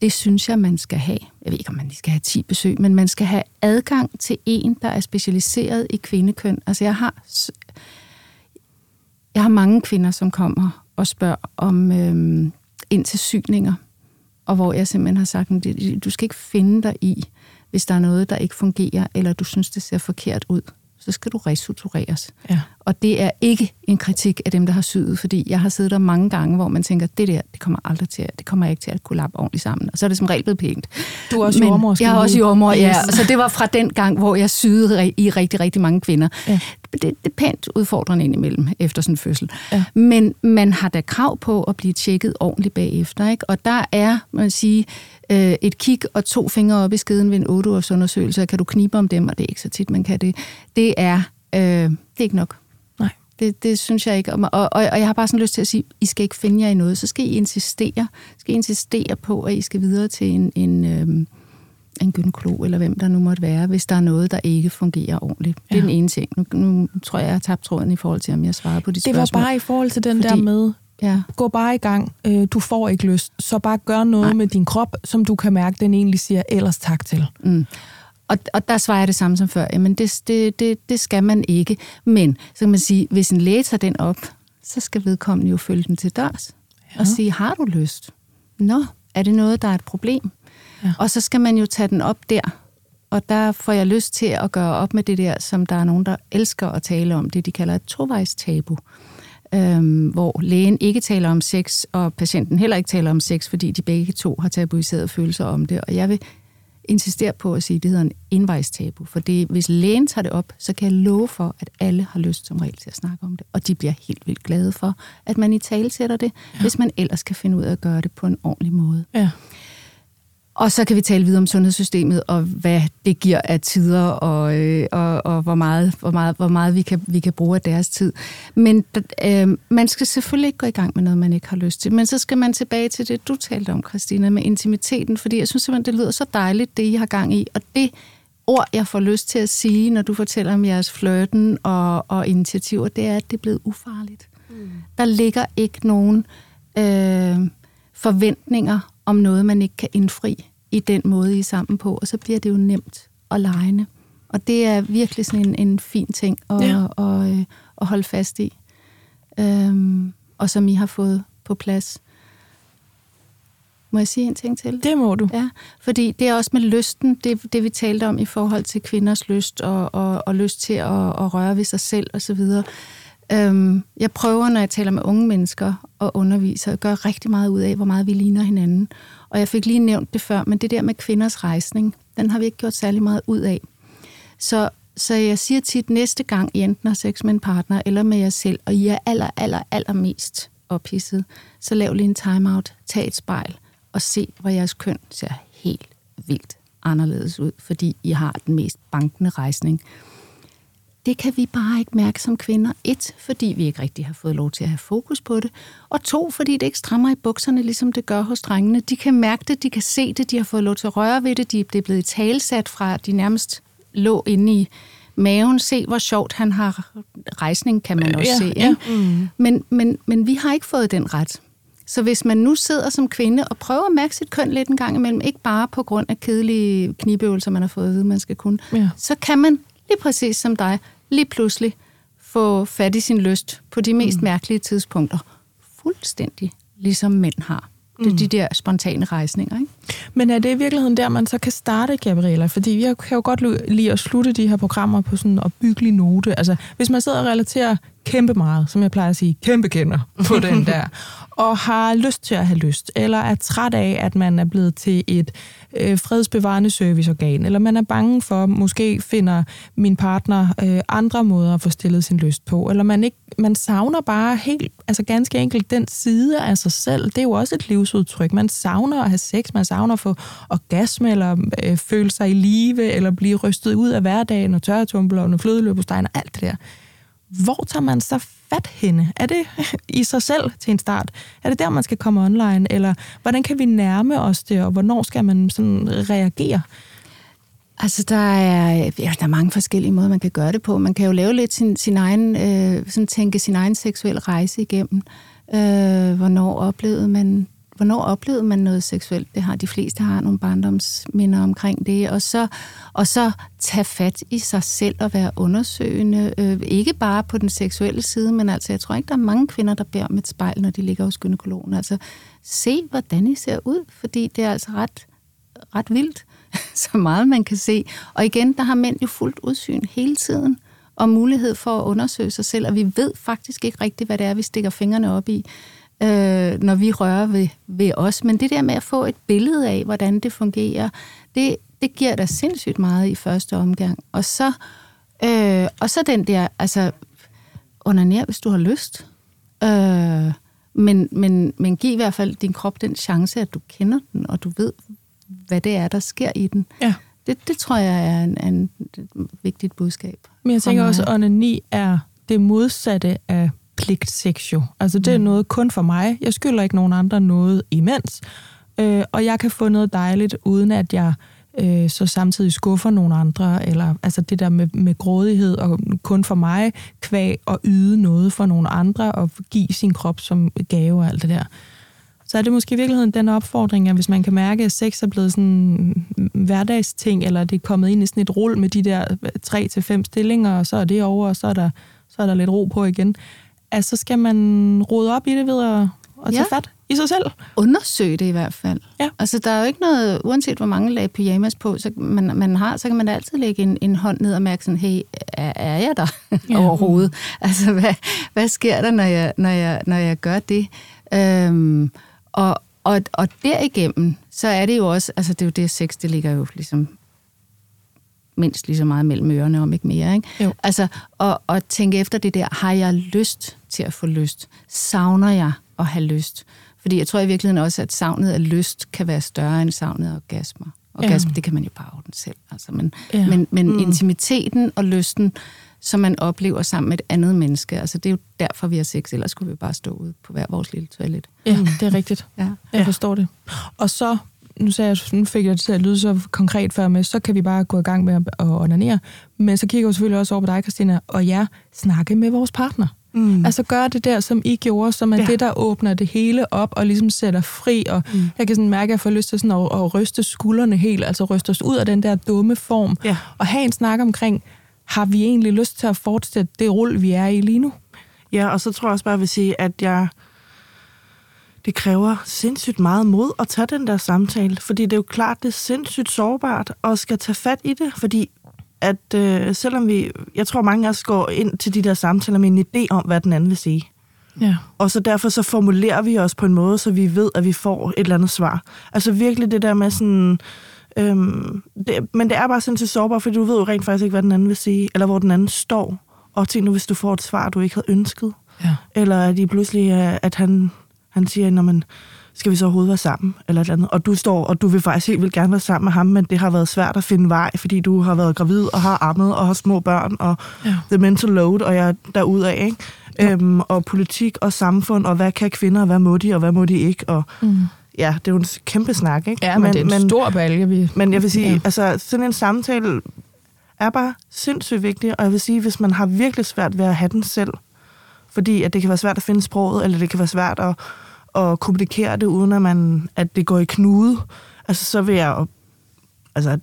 det synes jeg, man skal have. Jeg ved ikke, om man lige skal have 10 besøg, men man skal have adgang til en, der er specialiseret i kvindekøn. Altså jeg har, jeg har mange kvinder, som kommer og spørger om øhm, ind til syninger, og hvor jeg simpelthen har sagt, du skal ikke finde dig i, hvis der er noget, der ikke fungerer, eller du synes, det ser forkert ud, så skal du restruktureres. Ja. Og det er ikke en kritik af dem, der har syet, fordi jeg har siddet der mange gange, hvor man tænker, det der, det kommer aldrig til at, det kommer ikke til at kunne lappe ordentligt sammen. Og så er det som regel blevet pænt. Du er også Men jordmor, Jeg er også jordmor, ja. Yes. Så det var fra den gang, hvor jeg syede i rigtig, rigtig mange kvinder. Ja. Det, det er pænt udfordrende indimellem efter sådan en fødsel. Ja. Men man har da krav på at blive tjekket ordentligt bagefter. Ikke? Og der er, man kan sige, øh, et kig og to fingre op i skeden ved en 8 års undersøgelse. Kan du knibe om dem, og det er ikke så tit, man kan det. Det er, øh, det er ikke nok. Det, det synes jeg ikke. Og, og, og jeg har bare sådan lyst til at sige, I skal ikke finde jer i noget. Så skal I insistere, skal I insistere på, at I skal videre til en, en, øhm, en gynekolog, eller hvem der nu måtte være, hvis der er noget, der ikke fungerer ordentligt. Det er Ja. den ene ting. Nu, nu tror jeg, jeg har tabt tråden i forhold til, om jeg svarer på de Det var spørgsmål. bare i forhold til den Fordi- der med, Ja. gå bare i gang, øh, du får ikke lyst, så bare gør noget Nej. med din krop, som du kan mærke, den egentlig siger ellers tak til. Mm. Og, og der svarer jeg det samme som før. Jamen, det, det, det, det skal man ikke. Men, så kan man sige, hvis en læge tager den op, så skal vedkommende jo følge den til dørs. Ja. Og sige, har du lyst? Nå, er det noget, der er et problem? Ja. Og så skal man jo tage den op der. Og der får jeg lyst til at gøre op med det der, som der er nogen, der elsker at tale om, det de kalder et tovejs tabu. Øhm, hvor lægen ikke taler om sex, og patienten heller ikke taler om sex, fordi de begge to har tabuiseret følelser om det. Og jeg vil insistere på at sige, at det hedder en indvejstabu. For det, hvis lægen tager det op, så kan jeg love for, at alle har lyst som regel til at snakke om det. Og de bliver helt vildt glade for, at man i tale sætter det, ja. hvis man ellers kan finde ud af at gøre det på en ordentlig måde. Ja. Og så kan vi tale videre om sundhedssystemet, og hvad det giver af tider, og, øh, og, og hvor meget, hvor meget, hvor meget vi, kan, vi kan bruge af deres tid. Men øh, man skal selvfølgelig ikke gå i gang med noget, man ikke har lyst til. Men så skal man tilbage til det, du talte om, Christina, med intimiteten, fordi jeg synes simpelthen, det lyder så dejligt, det I har gang i. Og det ord, jeg får lyst til at sige, når du fortæller om jeres flirten og, og initiativer, det er, at det er blevet ufarligt. Mm. Der ligger ikke nogen øh, forventninger om noget, man ikke kan indfri i den måde, I er sammen på, og så bliver det jo nemt og lejende. Og det er virkelig sådan en, en fin ting at, Ja. ja. og, øh, at holde fast i, øhm, og som I har fået på plads. Må jeg sige en ting til? Det må du. Ja, fordi det er også med lysten, det, det vi talte om i forhold til kvinders lyst og, og, og lyst til at, at røre ved sig selv osv. Øhm, jeg prøver, når jeg taler med unge mennesker og underviser, at gøre rigtig meget ud af, hvor meget vi ligner hinanden. Og jeg fik lige nævnt det før, men det der med kvinders rejsning, den har vi ikke gjort særlig meget ud af. Så, så jeg siger tit, næste gang I enten har sex med en partner eller med jer selv, og I er aller, aller, aller mest ophidset, så lav lige en timeout, tag et spejl og se, hvor jeres køn ser helt vildt anderledes ud, fordi I har den mest bankende rejsning. Det kan vi bare ikke mærke som kvinder. Et, fordi vi ikke rigtig har fået lov til at have fokus på det. Og to, fordi det ikke strammer i bukserne, ligesom det gør hos drengene. De kan mærke det, de kan se det, de har fået lov til at røre ved det. De, det er blevet talsat fra, de nærmest lå inde i maven. Se, hvor sjovt han har rejsning, kan man også Ja, se. ja. Mm. Men, men, men vi har ikke fået den ret. Så hvis man nu sidder som kvinde og prøver at mærke sit køn lidt en gang imellem, ikke bare på grund af kedelige knibøvelser, man har fået at vide, man skal kunne, Ja. så kan man lige præcis som dig, lige pludselig få fat i sin lyst på de mest mm. mærkelige tidspunkter. Fuldstændig ligesom mænd har. Det er de der spontane rejsninger, ikke? Men er det i virkeligheden der, man så kan starte, Gabriela? Fordi jeg kan jo godt lide at slutte de her programmer på sådan en opbyggelig note. Altså, hvis man sidder og relaterer kæmpe meget, som jeg plejer at sige, kæmpe kender på den der, og har lyst til at have lyst, eller er træt af, at man er blevet til et øh, fredsbevarende serviceorgan, eller man er bange for, måske finder min partner øh, andre måder at få stillet sin lyst på, eller man ikke man savner bare helt, altså ganske enkelt den side af sig selv. Det er jo også et livsudtryk. Man savner at have sex, man savner at få orgasme, eller øh, føle sig i live, eller blive rystet ud af hverdagen, og tørretumbler, og flødeløbostegn, og alt det der. Hvor tager man så fat henne? Er det i sig selv til en start? Er det der, man skal komme online? Eller hvordan kan vi nærme os det, og hvornår skal man sådan reagere? Altså, der er, ja, der er mange forskellige måder, man kan gøre det på. Man kan jo lave lidt sin, sin egen, øh, sådan tænke sin egen seksuel rejse igennem. Øh, hvornår oplevede man hvornår oplevede man noget seksuelt? Det har de fleste har nogle barndomsminder omkring det. Og så, og så tage fat i sig selv og være undersøgende. Øh, ikke bare på den seksuelle side, men altså, jeg tror ikke, der er mange kvinder, der beder om et spejl, når de ligger hos gynekologen. Altså, se, hvordan I ser ud, fordi det er altså ret, ret vildt, så meget man kan se. Og igen, der har mænd jo fuldt udsyn hele tiden og mulighed for at undersøge sig selv, og vi ved faktisk ikke rigtigt, hvad det er, vi stikker fingrene op i øh, når vi rører ved, ved os. Men det der med at få et billede af, hvordan det fungerer, det, det giver dig sindssygt meget i første omgang. Og så, øh, og så den der, altså, onaner, hvis du har lyst. Øh, men, men, men giv i hvert fald din krop den chance, at du kender den, og du ved, hvad det er, der sker i den. Ja. Det, det tror jeg er en, en, en vigtigt budskab. Men jeg tænker også, at onani er det modsatte af pligtsex jo. Altså det er mm. noget kun for mig. Jeg skylder ikke nogen andre noget imens. Øh, og jeg kan få noget dejligt, uden at jeg øh, så samtidig skuffer nogle andre, eller altså det der med, med grådighed og kun for mig, kvæg og yde noget for nogle andre, og give sin krop som gave og alt det der. Så er det måske i virkeligheden den opfordring, at hvis man kan mærke, at sex er blevet sådan en hverdagsting, eller det er kommet ind i sådan et rull med de der tre til fem stillinger, og så er det over, og så er der, så er der lidt ro på igen, at så skal man rode op i det ved at, at tage ja. fat i sig selv. Undersøge det i hvert fald. Ja. Altså, der er jo ikke noget, uanset hvor mange lag pyjamas på, så man, man har, så kan man altid lægge en, en hånd ned og mærke sådan, hey, er, er jeg der ja. overhovedet? Altså, hvad, hvad sker der, når jeg, når jeg, når jeg gør det? Øhm, og, og, og derigennem, så er det jo også, altså det er jo det, sex, det ligger jo ligesom mindst lige så meget mellem ørerne, om ikke mere. Ikke? Jo. Altså, og, og tænke efter det der, har jeg lyst til at få lyst? Savner jeg at have lyst? Fordi jeg tror i virkeligheden også, at savnet af lyst kan være større end savnet af orgasmer. Orgasme, ja. det kan man jo bare ordne selv. Altså, men ja. men, men mm. intimiteten og lysten, som man oplever sammen med et andet menneske, altså det er jo derfor, vi har sex, ellers skulle vi bare stå ude på hver vores lille toilet. Ja, det er rigtigt. Ja. Jeg forstår det. Og så nu, sagde jeg, nu fik jeg det til at lyde så konkret før med, så kan vi bare gå i gang med at, onanere. Men så kigger jeg selvfølgelig også over på dig, Christina, og ja, snakke med vores partner. Mm. Altså gøre det der, som I gjorde, som er ja. det, der åbner det hele op og ligesom sætter fri. Og mm. jeg kan sådan mærke, at jeg får lyst til sådan at, at ryste skuldrene helt, altså ryste os ud af den der dumme form. Ja. Og have en snak omkring, har vi egentlig lyst til at fortsætte det rull, vi er i lige nu? Ja, og så tror jeg også bare, at jeg vil sige, at jeg det kræver sindssygt meget mod at tage den der samtale, fordi det er jo klart, det er sindssygt sårbart at skal tage fat i det, fordi at øh, selvom vi, jeg tror mange af os går ind til de der samtaler med en idé om, hvad den anden vil sige. Ja. Og så derfor så formulerer vi os på en måde, så vi ved, at vi får et eller andet svar. Altså virkelig det der med sådan... Øhm, det, men det er bare sindssygt sårbart, fordi du ved jo rent faktisk ikke, hvad den anden vil sige, eller hvor den anden står. Og tænk nu, hvis du får et svar, du ikke havde ønsket. Ja. Eller at de pludselig, at han han siger, når man skal vi så overhovedet være sammen, eller et andet. Og du står, og du vil faktisk helt vil gerne være sammen med ham, men det har været svært at finde vej, fordi du har været gravid, og har ammet, og har små børn, og ja. the mental load, og jeg er af, ikke? Ja. Øhm, og politik og samfund, og hvad kan kvinder, og hvad må de, og hvad må de ikke, og... Mm. Ja, det er jo en kæmpe snak, ikke? Ja, men, men det er en men, stor balje, vi... Men jeg vil sige, ja. altså, sådan en samtale er bare sindssygt vigtig, og jeg vil sige, hvis man har virkelig svært ved at have den selv, fordi at det kan være svært at finde sproget, eller det kan være svært at at kommunikere det, uden at, man, at det går i knude, altså så vil jeg... Altså,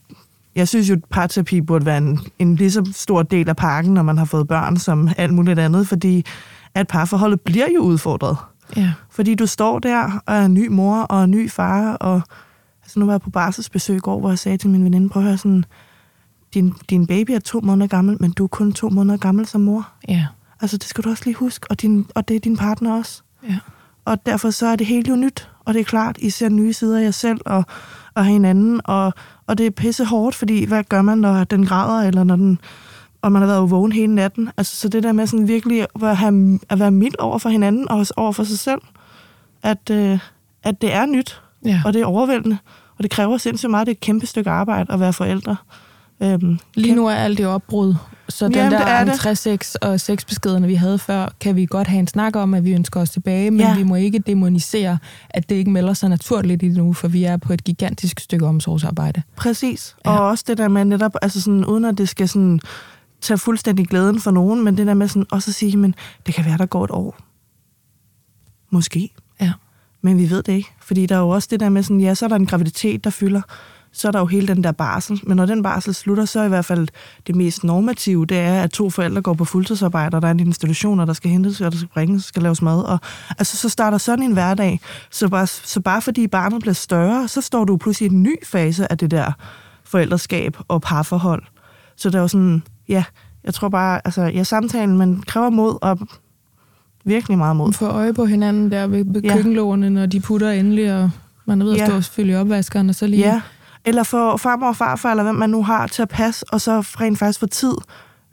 jeg synes jo, at parterapi burde være en, en lige så stor del af pakken, når man har fået børn, som alt muligt andet, fordi at parforholdet bliver jo udfordret. Ja. Fordi du står der og er en ny mor og en ny far, og altså, nu var jeg på barselsbesøg i går, hvor jeg sagde til min veninde, prøv at høre sådan, din, din baby er to måneder gammel, men du er kun to måneder gammel som mor. Ja. Altså, det skal du også lige huske, og, din, og det er din partner også. Ja og derfor så er det helt jo nyt, og det er klart, I ser nye sider af jer selv og, og hinanden, og, og det er pisse hårdt, fordi hvad gør man, når den græder, eller når den, og man har været vågen hele natten. Altså, så det der med sådan virkelig at, have, at være mild over for hinanden, og også over for sig selv, at, øh, at det er nyt, ja. og det er overvældende, og det kræver sindssygt meget, det er et kæmpe stykke arbejde at være forældre. Øhm, Lige nu er alt i opbrud, så den Jamen, er der. 3-6 og 6 beskederne, vi havde før, kan vi godt have en snak om, at vi ønsker os tilbage, men Ja. vi må ikke demonisere, at det ikke melder sig naturligt i nu, for vi er på et gigantisk stykke omsorgsarbejde. Præcis. Ja. Og også det der med netop, altså sådan, uden at det skal sådan, tage fuldstændig glæden for nogen, men det der med sådan, også at sige, men det kan være, der går et år. Måske. Ja. Men vi ved det ikke. Fordi der er jo også det der med sådan, ja, så er der en graviditet, der fylder. Så er der jo hele den der barsel. Men når den barsel slutter, så er i hvert fald det mest normative, det er, at to forældre går på fuldtidsarbejde, og der er en institution, og der skal hentes, og der skal bringes, skal laves mad. Og, altså, så starter sådan en hverdag. Så bare, så bare fordi barnet bliver større, så står du pludselig i en ny fase af det der forældreskab og parforhold. Så der er jo sådan, ja, jeg tror bare, altså, ja, samtalen, man kræver mod, og virkelig meget mod. Få øje på hinanden der ved, ved Ja. køkkenlågene, når de putter endelig, og man er ved at Ja. stå og fylde opvaskeren, og så lige... Ja, eller få farmor og farfar, eller hvem man nu har, til at passe, og så rent faktisk få tid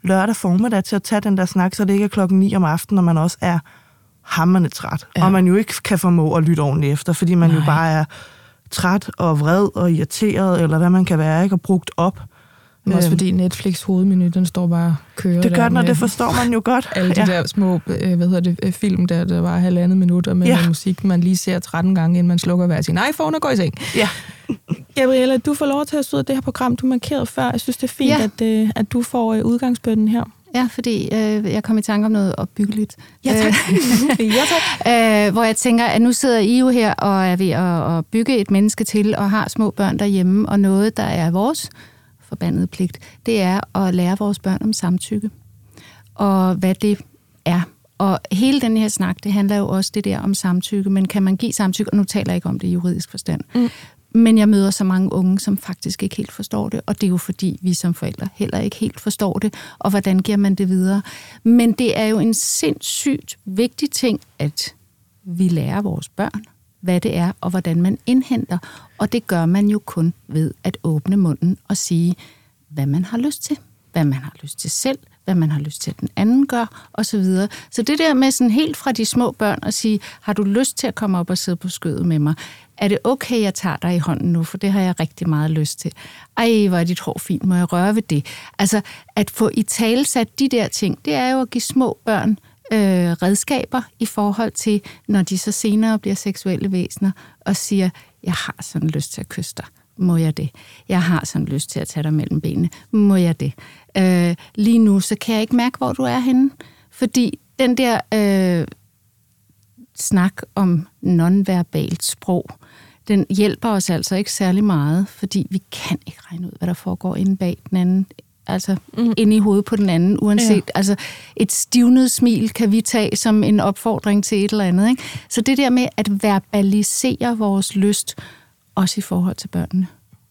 lørdag formiddag til at tage den der snak, så det ikke er klokken 9 om aftenen, når man også er hammerne træt. Ja. Og man jo ikke kan formå at lytte ordentligt efter, fordi man. Nej. jo bare er træt og vred og irriteret, eller hvad man kan være, ikke? Og brugt op. Men også Øhm, fordi Netflix hovedmenu, den står bare og kører Det gør den, og det forstår man jo godt. Alle de ja. der små, øh, hvad hedder det, øh, film, der, der var halvandet minut, og med Ja. musik, man lige ser 13 gange, inden man slukker hver sin iPhone og går i seng. Ja. Gabriella, du får lov til at stå det her program, du markerede før. Jeg synes, det er fint, Ja. at, øh, at du får øh, udgangsbønnen her. Ja, fordi øh, jeg kom i tanke om noget opbyggeligt. Ja, tak. Øh, ja, tak. øh, hvor jeg tænker, at nu sidder I jo her og er ved at, at bygge et menneske til og har små børn derhjemme, og noget, der er vores forbandede pligt, det er at lære vores børn om samtykke. Og hvad det er. Og hele den her snak, det handler jo også det der om samtykke, men kan man give samtykke, og nu taler jeg ikke om det i juridisk forstand, mm. men jeg møder så mange unge, som faktisk ikke helt forstår det, og det er jo fordi, vi som forældre heller ikke helt forstår det, og hvordan giver man det videre. Men det er jo en sindssygt vigtig ting, at vi lærer vores børn, hvad det er, og hvordan man indhenter. Og det gør man jo kun ved at åbne munden og sige, hvad man har lyst til, hvad man har lyst til selv, hvad man har lyst til, at den anden gør, osv. Så, videre. så det der med sådan helt fra de små børn at sige, har du lyst til at komme op og sidde på skødet med mig? Er det okay, jeg tager dig i hånden nu, for det har jeg rigtig meget lyst til. Ej, hvor er dit hår fint, må jeg røre ved det? Altså, at få i talesat de der ting, det er jo at give små børn øh, redskaber i forhold til, når de så senere bliver seksuelle væsener og siger, jeg har sådan lyst til at kysse dig. Må jeg det? Jeg har sådan lyst til at tage dig mellem benene. Må jeg det? Øh, lige nu, så kan jeg ikke mærke, hvor du er henne. Fordi den der øh, snak om nonverbalt sprog, den hjælper os altså ikke særlig meget, fordi vi kan ikke regne ud, hvad der foregår inde bag den anden, altså mm. inde i hovedet på den anden, uanset, ja. altså et stivnet smil kan vi tage som en opfordring til et eller andet, ikke? Så det der med at verbalisere vores lyst, også i forhold til børnene,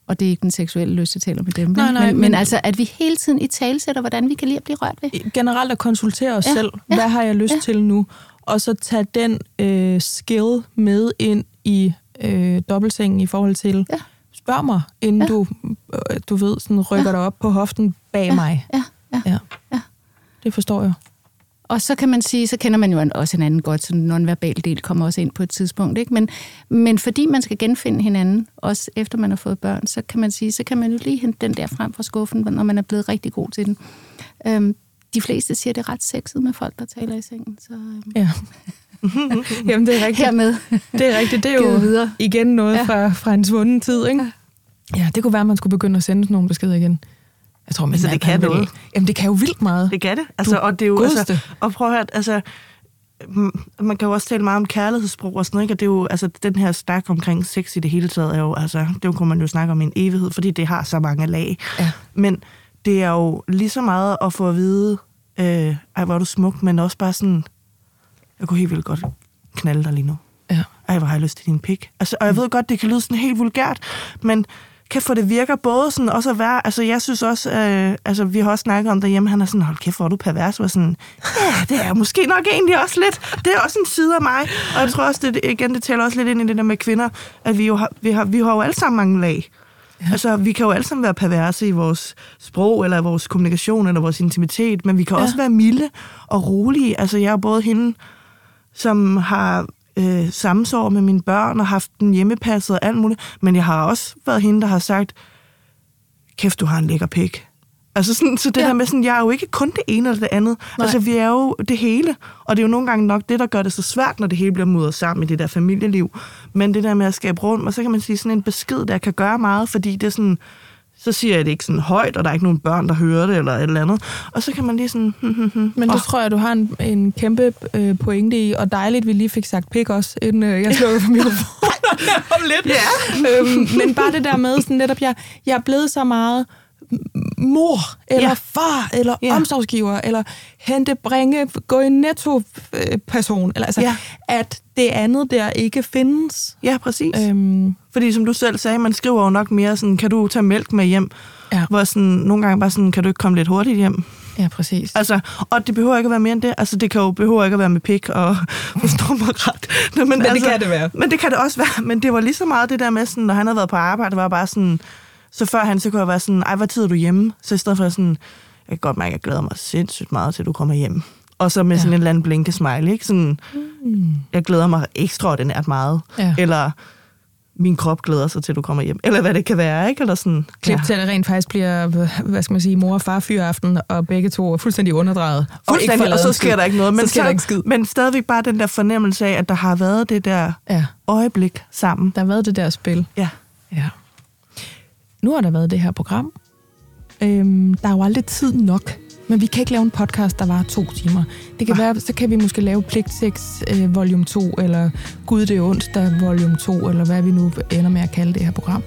og det er ikke den seksuelle lyst, jeg taler med dem, Nej, nej, men, men, men- altså, at vi hele tiden i talesætter, hvordan vi kan lide at blive rørt ved. Generelt at konsultere os Ja, selv. ja, Hvad har jeg lyst ja. til nu? Og så tage den øh, skill med ind i øh, dobbeltsengen i forhold til, Ja. Spørg mig, inden Ja. ja. du, øh, du ved, sådan rykker dig op på hoften bag Ja, mig. Ja, ja. Ja. Ja. Det forstår jeg. Og så kan man sige, så kender man jo også hinanden godt, så den nonverbale del kommer også ind på et tidspunkt. Ikke? Men, men fordi man skal genfinde hinanden, også efter man har fået børn, så kan man sige, så kan man jo lige hente den der frem fra skuffen, når man er blevet rigtig god til den. Øhm, de fleste siger, det er ret sexet med folk, der taler i sengen. Så øhm, Ja. Jamen, det er rigtigt. hermed. Det er rigtigt. Det er jo videre. igen noget Ja. ja. fra, fra en svunden tid, ikke? Ja, det kunne være, at man skulle begynde at sende sådan nogle beskeder igen. Jeg tror, min Altså, det kan han vil- noget. Jamen, det kan jo vildt meget. Det kan det. Altså, Du og det er jo, godeste. altså, og prøv at høre, altså, mm, man kan jo også tale meget om kærlighedssprog og sådan noget, ikke? Og det er jo, altså, den her snak omkring sex i det hele taget er jo, altså, det kunne man jo snakke om i en evighed, fordi det har så mange lag. Ja. Men det er jo lige så meget at få at vide, øh, ej, hvor er du smuk, men også bare sådan, jeg kunne helt vildt godt knalde dig lige nu. Ja. Ej, hvor har jeg lyst til din pik. Altså, og jeg ved godt, det kan lyde sådan helt vulgært, men kan få det virker både sådan også at være, altså jeg synes også, øh, altså vi har også snakket om derhjemme, han er sådan, hold kæft, hvor er du pervers, og sådan, ja, det er måske nok egentlig også lidt, det er også en side af mig, og jeg tror også, det, igen, det tæller også lidt ind i det der med kvinder, at vi jo har, vi har, vi har jo alle sammen mange lag. Ja. Altså, vi kan jo alle sammen være perverse i vores sprog, eller vores kommunikation, eller vores intimitet, men vi kan ja. også være milde og rolige. Altså, jeg er både hende, som har øh, samsår med mine børn og haft dem hjemmepasset og alt muligt. Men jeg har også været hende, der har sagt, kæft, du har en lækker pik. Altså sådan, så det Ja. der med sådan, jeg er jo ikke kun det ene eller det andet. Nej. Altså, vi er jo det hele. Og det er jo nogle gange nok det, der gør det så svært, når det hele bliver mudret sammen i det der familieliv. Men det der med at skabe rum, og så kan man sige sådan en besked, der kan gøre meget, fordi det er sådan, så siger jeg det ikke sådan højt, og der er ikke nogen børn, der hører det, eller et eller andet. Og så kan man lige sådan, hmm, hmm, hmm. Men det Åh, tror jeg, du har en, en kæmpe øh, pointe i, og dejligt, vi lige fik sagt pik også, inden øh, jeg slukkede for mikrofonen om lidt. Ja. øhm, men bare det der med, sådan netop, jeg, jeg er blevet så meget mor, eller Ja. far, eller Ja. omsorgsgiver, eller hente, bringe, gå i netto-person, eller altså, Ja. at det andet der ikke findes. Ja, præcis. Øh. Øhm, Fordi som du selv sagde, man skriver jo nok mere sådan, kan du tage mælk med hjem? Ja. Hvor sådan, nogle gange bare sådan, kan du ikke komme lidt hurtigt hjem? ja, præcis. Altså, og det behøver ikke at være mere end det. Altså, det kan jo behøver ikke at være med pik og forstår mig ret. Nå, men, det altså, kan det være. Men det kan det også være. Men det var lige så meget det der med, sådan, når han havde været på arbejde, det var bare sådan, så før han, så kunne jeg være sådan, ej, hvad tid er du hjemme? Så i stedet for sådan, jeg kan godt mærke, at jeg glæder mig sindssygt meget til, du kommer hjem. Og så med Ja. ja. sådan en eller anden blinke smile, ikke? Sådan, Mm. jeg glæder mig ekstraordinært meget. Ja. Eller min krop glæder sig til, du kommer hjem. Eller hvad det kan være, ikke? Eller sådan, Klip til, at det rent faktisk bliver, hvad skal man sige, mor og far fyraften, og begge to er fuldstændig underdrejet. Og Fuldstændig, og lavet så sker skid. der ikke noget. Men, så sker der ikke skid. men stadigvæk bare den der fornemmelse af, at der har været det der Ja, øjeblik sammen. der har været det der spil. Ja. Ja. Nu har der været det her program. Øhm, der er jo aldrig tid nok, men vi kan ikke lave en podcast, der var to timer. Det kan Nej. være, så kan vi måske lave Pligt 6 øh, volume 2, eller Gud det er onsdag volume 2, eller hvad vi nu ender med at kalde det her program.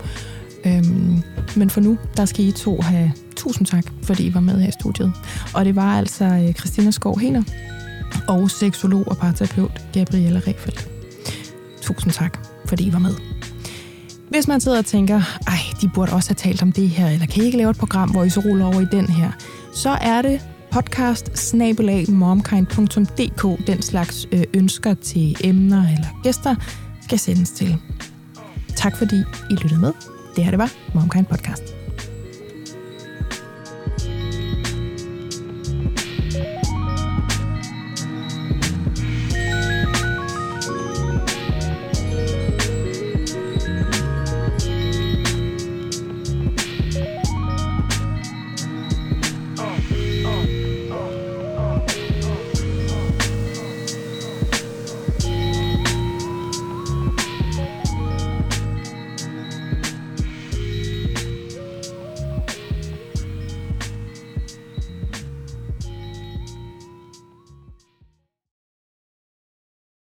Øhm, men for nu, der skal I to have tusind tak, fordi I var med her i studiet. Og det var altså øh, Christina Skov Hener og seksolog og parterapeut Gabriella Refeldt. Tusind tak, fordi I var med. Hvis man sidder og tænker, ej, de burde også have talt om det her, eller kan I ikke lave et program, hvor I så ruller over i den her, så er det podcast momkind.dk, den slags øh, ønsker til emner eller gæster, skal sendes til. Tak fordi I lyttede med. Det her det var Momkind Podcast.